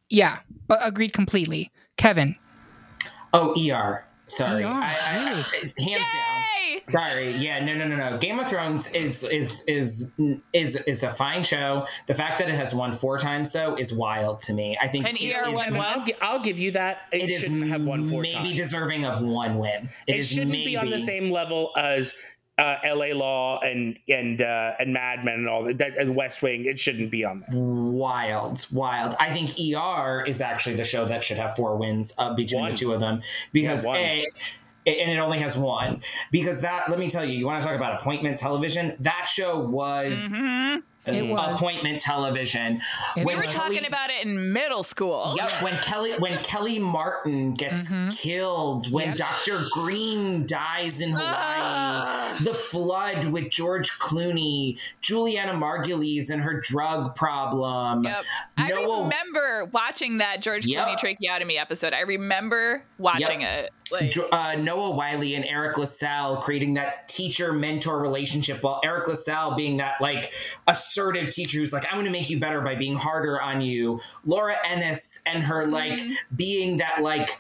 S1: Yeah, a- agreed completely. Kevin.
S3: Oh, ER. Sorry,
S1: ER,
S3: I, I,
S1: really?
S3: I- hands down. Sorry, yeah, no, no, no, no. Game of Thrones is is is is is a fine show. The fact that it has won four times though is wild to me. I think
S5: And ER
S3: is-
S5: won what?
S4: I'll, gi- I'll give you that. It,
S3: It is
S4: shouldn't have won four
S3: maybe
S4: times.
S3: deserving of one win.
S4: It,
S3: is
S4: shouldn't
S3: maybe,
S4: be on the same level as uh, L.A. Law and and uh, and Mad Men and all that. that and West Wing. It shouldn't be on there.
S3: Wild, wild. I think ER is actually the show that should have four wins uh, between
S4: One.
S3: the two of them because
S4: Yeah,
S3: a. And it only has one because that. Let me tell you, you want to talk about appointment television? That show was,
S1: mm-hmm. was.
S3: appointment television.
S1: It
S5: We were
S1: was.
S5: talking about it in middle school.
S3: Yep, when Kelly when Kellie Martin gets mm-hmm. killed, when
S1: Yep.
S3: Dr. Green dies in Hawaii, ah. the flood with George Clooney, Julianna Margulies and her drug problem.
S5: Yep. I remember watching that George
S3: Yep.
S5: Clooney tracheotomy episode. I remember watching it. Like,
S3: uh, Noah Wyle and Eric LaSalle creating that teacher mentor relationship, while Eric LaSalle being that like assertive teacher who's like, I'm going to make you better by being harder on you. Laura Innes and her like
S5: Mm-hmm.
S3: being that like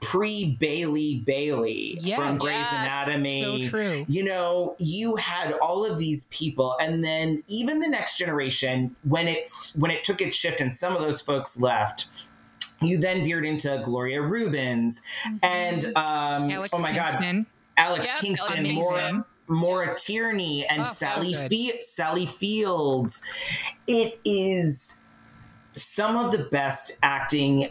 S3: pre Bailey Bailey
S1: Yes.
S3: from Grey's
S5: Yes.
S3: Anatomy.
S1: So true.
S3: You know, you had all of these people, and then even the next generation, when it's when it took its shift and some of those folks left you then veered into Gloria Rubens and um,
S1: Alex
S3: oh my god, Alex
S5: Yep,
S3: Kingston,
S5: amazing.
S3: Maura, Maura Tierney, and
S1: Oh,
S3: Sally. Fe- Sally Fields. It is some of the best acting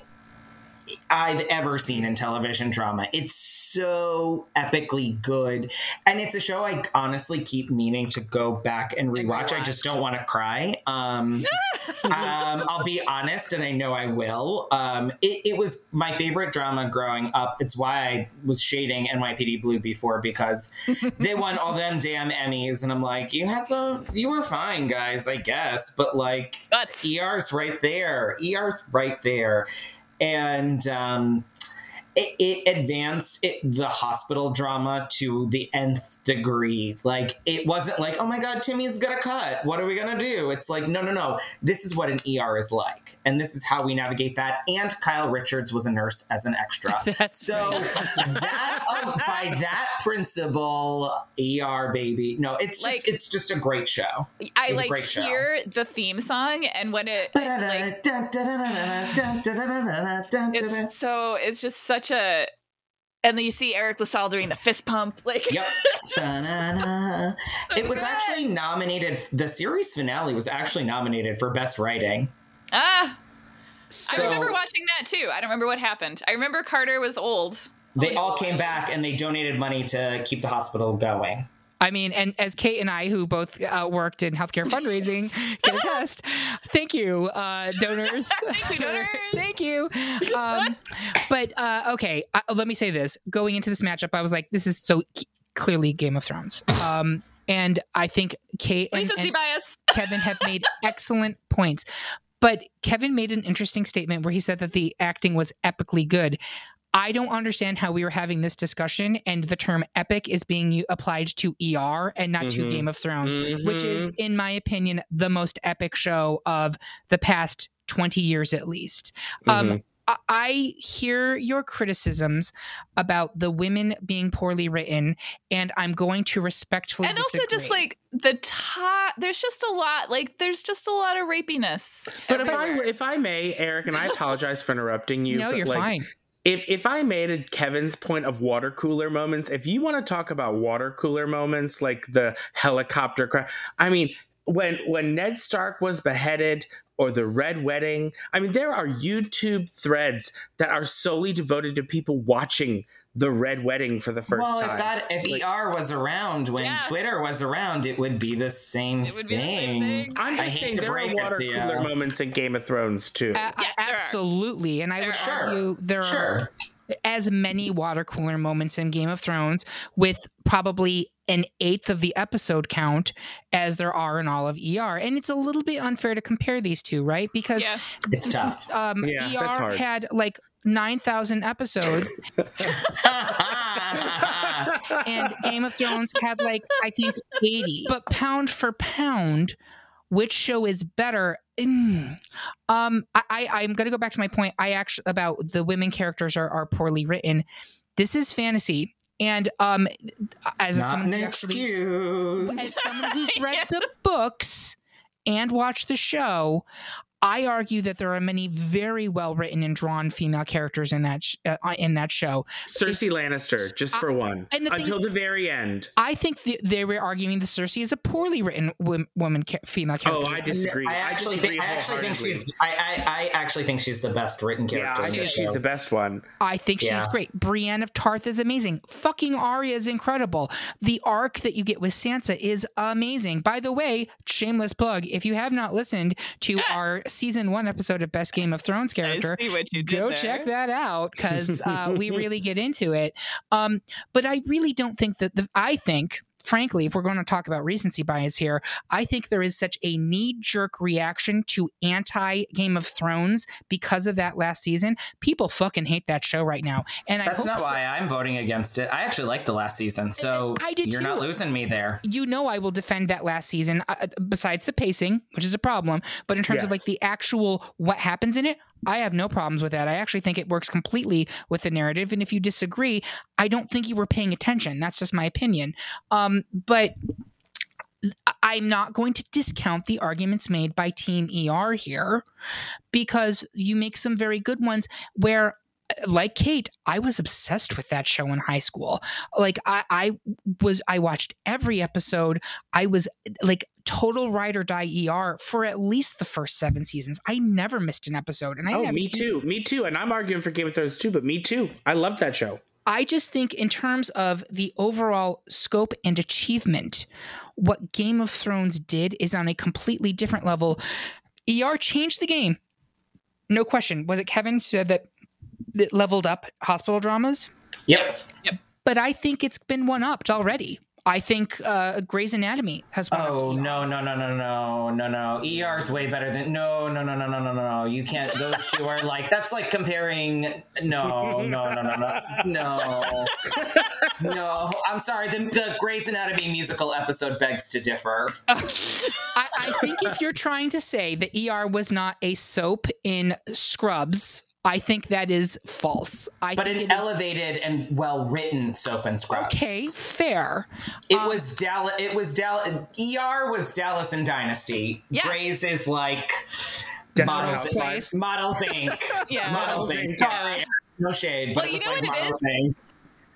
S3: I've ever seen in television drama. It's so epically good. And it's a show I honestly keep meaning to go back and rewatch. I just don't want to cry. Um, um, I'll be honest, and I know I will. Um, it, it was my favorite drama growing up. It's why I was shading NYPD Blue before because they won all them damn Emmys, and I'm like, you had some, you were fine, guys, I guess, but like,
S5: Guts.
S3: ER's right there. ER's right there, and um, it, it advanced it, the hospital drama to the nth degree. Like it wasn't like, oh my god, Timmy's gonna cut. What are we gonna do? It's like, no, no, no. This is what an ER is like, and this is how we navigate that. And Kyle Richards was a nurse as an extra. so that by that principle, ER baby. No, it's just
S5: Like-
S3: it's just a great show.
S5: I like
S3: great show.
S5: hear the theme song, and when it like it's so it's just such a and then you see Eric LaSalle doing the fist pump like
S3: Yep. Da-na-na. it was
S5: good.
S3: actually nominated. The series finale was actually nominated for best writing.
S5: ah
S3: So
S5: I remember watching that too. I don't remember what happened. I remember Carter was old.
S3: they all came back and they donated money to keep the hospital going.
S1: I mean, and as Kate and I, who both uh, worked in healthcare fundraising, can attest, thank you, uh, donors.
S5: Thank you, donors.
S1: thank you. Um, but uh, okay, uh, let me say this: going into this matchup, I was like, this is so c- clearly Game of Thrones. Um, and I think Kate and, and
S5: bias.
S1: Kevin have made excellent points. But Kevin made an interesting statement where he said that the acting was epically good. I don't understand how we were having this discussion and the term epic is being applied to ER and not to
S4: Mhm.
S1: Game of Thrones, which is,
S4: Mhm.
S1: in my opinion, the most epic show of the past 20 years at least. Um,
S4: Mhm.
S1: I- I hear your criticisms about the women being poorly written, and I'm going to respectfully
S5: and also just like the top there's just a lot like there's just a lot of rapiness
S4: But if I if I may, Eric, and I apologize for interrupting you.
S1: no,
S4: but
S1: you're
S4: like,
S1: fine.
S4: If if I made a Kevin's point of water cooler moments, if you want to talk about water cooler moments like the helicopter crash, I mean, when when Ned Stark was beheaded or the Red Wedding, I mean, there are YouTube threads that are solely devoted to people watching the Red Wedding for the first
S3: well,
S4: time.
S3: Well, if that if
S4: Like-
S3: ER was around when
S5: Yeah.
S3: Twitter was around, it would be the same
S5: It would be the
S3: thing.
S5: same thing.
S4: I'm just
S3: hate
S4: saying
S3: to
S4: there are water
S3: to you.
S4: cooler moments in Game of Thrones too.
S1: A-
S5: Yes, there
S1: absolutely, and I would
S5: There
S3: are.
S1: argue there are as many water cooler moments in Game of Thrones with probably an eighth of the episode count as there are in all of ER. And it's a little bit unfair to compare these two, right? Because
S5: yeah
S3: It's tough.
S1: um,
S4: Yeah,
S1: ER had like 9,000 episodes and Game of Thrones had like, I think, 80. But pound for pound, which show is better? Mm. Um, I, I I'm gonna go back to my point. I actually about the women characters are, are poorly written. This is fantasy, and um, as
S3: Not
S1: someone
S3: an
S1: actually
S3: excuse.
S1: as someone who's read the books and watched the show, I argue that there are many very well written and drawn female characters in that sh- uh, in that show.
S4: Cersei Lannister, just for one,
S1: and the thing-
S4: until the very end.
S1: I think th- they were arguing that Cersei is a poorly written wom- woman ca- female
S4: Oh,
S1: character.
S4: I disagree.
S3: I actually
S4: disagree
S3: think I actually think she's I, I I actually think she's the best written
S4: Yeah,
S3: character.
S4: I think she's
S3: show.
S4: the best one.
S1: I think she's great. Brienne of Tarth is amazing. Fucking Arya is incredible. The arc that you get with Sansa is amazing. By the way, shameless plug, if you have not listened to our season one episode of Best Game of Thrones character,
S5: I see what you did
S1: go
S5: there.
S1: check that out because uh, we really get into it. Um, but I really don't think that the, I think. Frankly, if we're going to talk about recency bias here, I think there is such a knee jerk reaction to anti Game of Thrones because of that last season. People fucking hate that show right now. And I
S3: That's
S1: hope
S3: not why I'm voting against it. I actually liked the last season, so
S1: I did
S3: you're
S1: too.
S3: not losing me there.
S1: you know I will defend that last season uh, besides the pacing, which is a problem, but in terms of like the actual what happens in it, I have no problems with that. I actually think it works completely with the narrative and if you disagree, I don't think you were paying attention. That's just my opinion. Um but I'm not going to discount the arguments made by Team ER here because you make some very good ones where like Kate, I was obsessed with that show in high school. Like I, I was, I watched every episode. I was like total ride or die ER for at least the first seven seasons. I never missed an episode, and I
S4: oh, me too. Me too. And I'm arguing for Game of Thrones too, but me too. I love that show.
S1: I just think, in terms of the overall scope and achievement, what Game of Thrones did is on a completely different level. ER changed the game. No question. Was it Kevin said that that leveled up hospital dramas. Yes.
S3: Yep.
S1: But I think it's been one upped already. I think uh, Grey's Anatomy has.
S3: Oh
S1: ER.
S3: no no no no no no no! is way better than no no no no no no no. You can't. Those two are like that's like comparing. No no no no no no no. I'm sorry. The, the Grey's Anatomy musical episode begs to differ.
S1: I, I think if you're trying to say that ER was not a soap in Scrubs, I think that is false. I
S3: But
S1: think
S3: an
S1: it is-
S3: elevated and well written soap and scrubs.
S1: Okay, fair.
S3: It was Dallas. It was Dallas. ER was Dallas and Dynasty.
S5: Yes.
S3: Grey's is like
S4: Desperate
S3: Models,
S4: Housewives.
S3: Models Inc.
S5: Yeah.
S3: Models
S4: Models
S3: Inc.
S4: Inc.
S3: Sorry, no shade, but
S5: Well,
S3: it
S5: you know
S3: like
S5: what it
S3: Models
S5: is?
S3: Inc.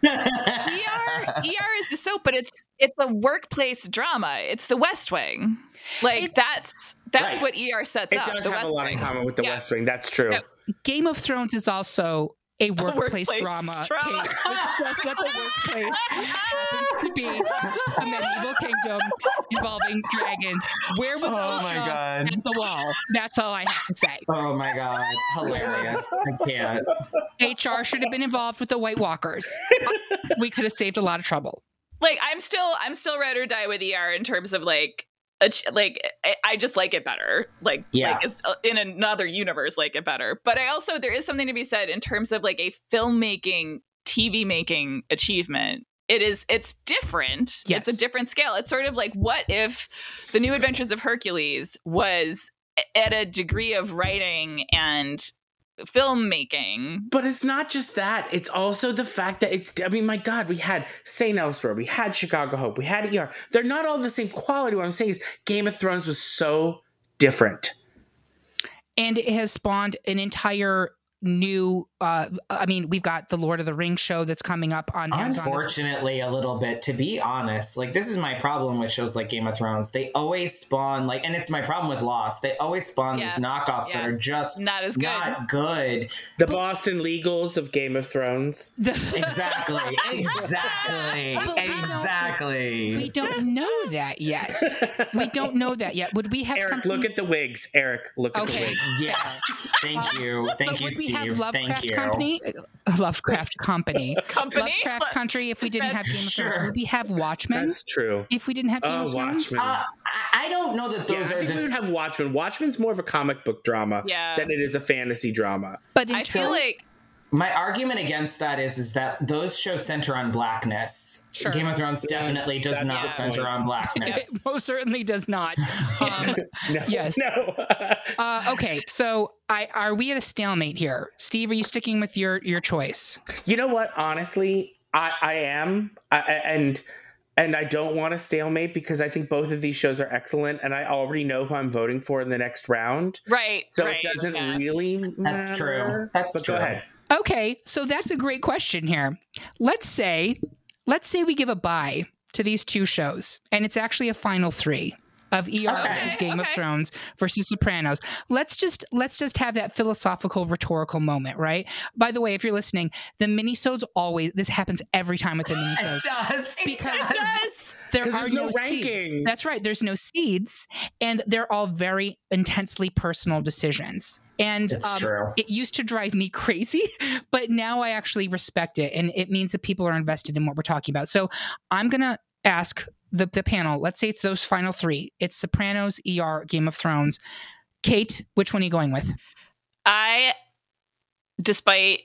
S5: ER ER is the soap, but it's it's a workplace drama. It's the West Wing. Like
S1: It-
S5: that's that's
S3: Right.
S5: what ER sets
S4: It
S5: up.
S4: does
S5: the
S4: have a
S5: West
S4: lot in common with The
S5: Yeah.
S4: West Wing. That's true.
S5: Yep.
S1: Game of Thrones is also a workplace,
S5: workplace
S1: drama.
S5: drama.
S1: Kate. It's just that the workplace happens to be a medieval kingdom involving dragons. Where was
S3: Oh my God.
S1: at the wall? That's all I have to say.
S3: Oh my god, hilarious! I can't.
S1: HR should have been involved with the White Walkers. We could have saved a lot of trouble.
S5: Like I'm still I'm still ride or die with ER in terms of like a ch- like I- just like it better. Like
S3: Yeah.
S5: like it's uh, in another universe like it better. But I also there is something to be said in terms of like a filmmaking TV making achievement. It is it's different.
S1: Yes.
S5: It's a different scale. It's sort of like what if the new adventures of Hercules was at a degree of writing and filmmaking.
S4: But it's not just that. It's also the fact that it's. I mean, my God, we had St. Elsewhere, we had Chicago Hope, we had ER. They're not all the same quality. What I'm saying is, Game of Thrones was so different.
S1: And it has spawned an entire new uh i mean we've got the lord of the rings show that's coming up on Amazon.
S3: unfortunately a little bit to be honest like this is my problem with shows like game of thrones they always spawn like and it's my problem with lost they always spawn
S5: Yeah.
S3: these knockoffs
S5: Yeah.
S3: that are just
S5: Not as good.
S3: not good
S4: The Boston Legals of Game of Thrones.
S3: exactly exactly
S1: But we don't-
S3: exactly
S1: we don't know that yet we don't know that yet would we have
S4: Eric,
S1: something
S4: look at the wigs. Eric, look at the wigs.
S3: yes thank you thank
S1: but
S3: you
S1: would we
S3: steve
S1: have
S3: thank
S1: Lovecraft
S3: you
S1: Company? Lovecraft Company.
S5: Company?
S1: Lovecraft Country. If we didn't have Game of Thrones,
S3: Sure.
S1: would we have Watchmen?
S4: That's true.
S1: If we didn't have Game
S4: Oh,
S1: of Thrones,
S4: Watchmen.
S3: uh, I, I don't know that
S4: yeah,
S3: those
S4: I
S3: are
S4: think we would have Watchmen. Watchmen's more of a comic book drama
S5: Yeah.
S4: than it is a fantasy drama.
S1: but
S5: I
S1: instead,
S5: feel like
S3: My argument against that is is that those shows center on blackness.
S1: Sure.
S3: Game of Thrones definitely does not center
S4: point.
S3: on
S1: it
S3: blackness.
S1: most certainly does not. Um,
S4: No,
S1: Yes.
S4: no.
S1: uh, okay, so I are we at a stalemate here? Steve, are you sticking with your your choice?
S4: you know what? Honestly, I, I am, I, I- and and I don't want a stalemate because I think both of these shows are excellent, and I already know who I'm voting for in the next round.
S5: right.
S4: So
S5: right,
S4: it doesn't
S5: yeah.
S4: really.
S3: That's true. That's
S4: but
S3: true.
S4: Go ahead.
S1: Okay, so that's a great question here. Let's say, let's say we give a buy to these two shows, and it's actually a final three of ER
S3: Okay.
S1: versus Game of Thrones versus Sopranos. Let's just let's just have that philosophical rhetorical moment, right? By the way, if you're listening, the minisodes always this happens every time with the minisodes.
S3: It
S1: minisodes.
S3: does. It
S1: Because-
S3: does.
S1: There
S4: 'Cause
S1: are
S4: there's no
S1: no, seeds. That's right. There's no seeds, and they're all very intensely personal decisions. And um,
S3: true.
S1: it used to drive me crazy, but now I actually respect it, and it means that people are invested in what we're talking about. So I'm gonna ask the the panel. Let's say it's those final three. It's Sopranos, ER, Game of Thrones. Kate, which one are you going with?
S5: I, despite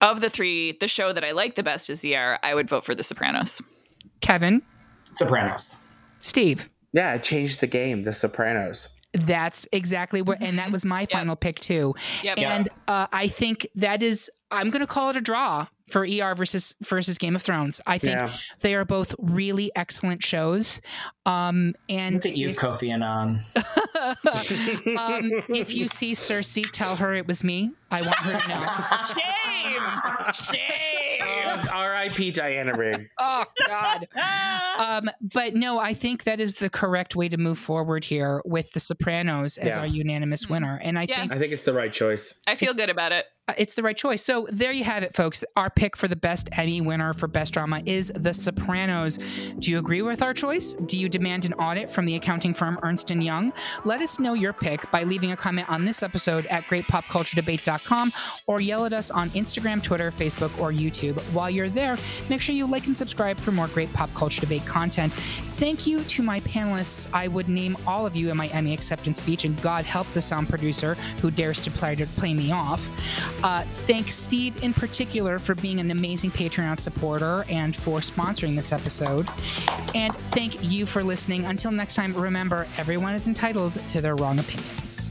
S5: of the three, the show that I like the best is ER. I would vote for The Sopranos.
S1: Kevin,
S3: Sopranos.
S1: Steve.
S4: Yeah, it changed the game. The Sopranos.
S1: That's exactly what, and that was my final pick too.
S5: Yep.
S1: And uh, I think that is, I'm going to call it a draw for ER versus versus Game of Thrones. I think
S4: Yeah.
S1: they are both really excellent shows. Um, and
S3: Look at you,
S1: if,
S3: Kofi Annan.
S1: um, if you see Cersei, tell her it was me. I want her to know.
S5: Shame! Shame!
S4: Um, R.I.P. Diana Rigg.
S1: oh God. Um, but no, I think that is the correct way to move forward here with The Sopranos as
S4: Yeah.
S1: our unanimous winner. And I
S5: Yeah.
S1: think
S4: I think it's the right choice.
S5: I feel good about it.
S1: Uh, it's the right choice. So there you have it, folks. Our pick for the best Emmy winner for best drama is The Sopranos. Do you agree with our choice? Do you demand an audit from the accounting firm Ernst Young? Let us know your pick by leaving a comment on this episode at greatpopculturedebate.com or yell at us on Instagram, Twitter, Facebook, or YouTube. While you're there, make sure you like and subscribe for more great pop culture debate content. Thank you to my panelists. I would name all of you in my Emmy acceptance speech, and God help the sound producer who dares to play me off. Uh, thank Steve in particular for being an amazing Patreon supporter and for sponsoring this episode. And thank you for listening. Until next time, remember everyone is entitled to their wrong opinions.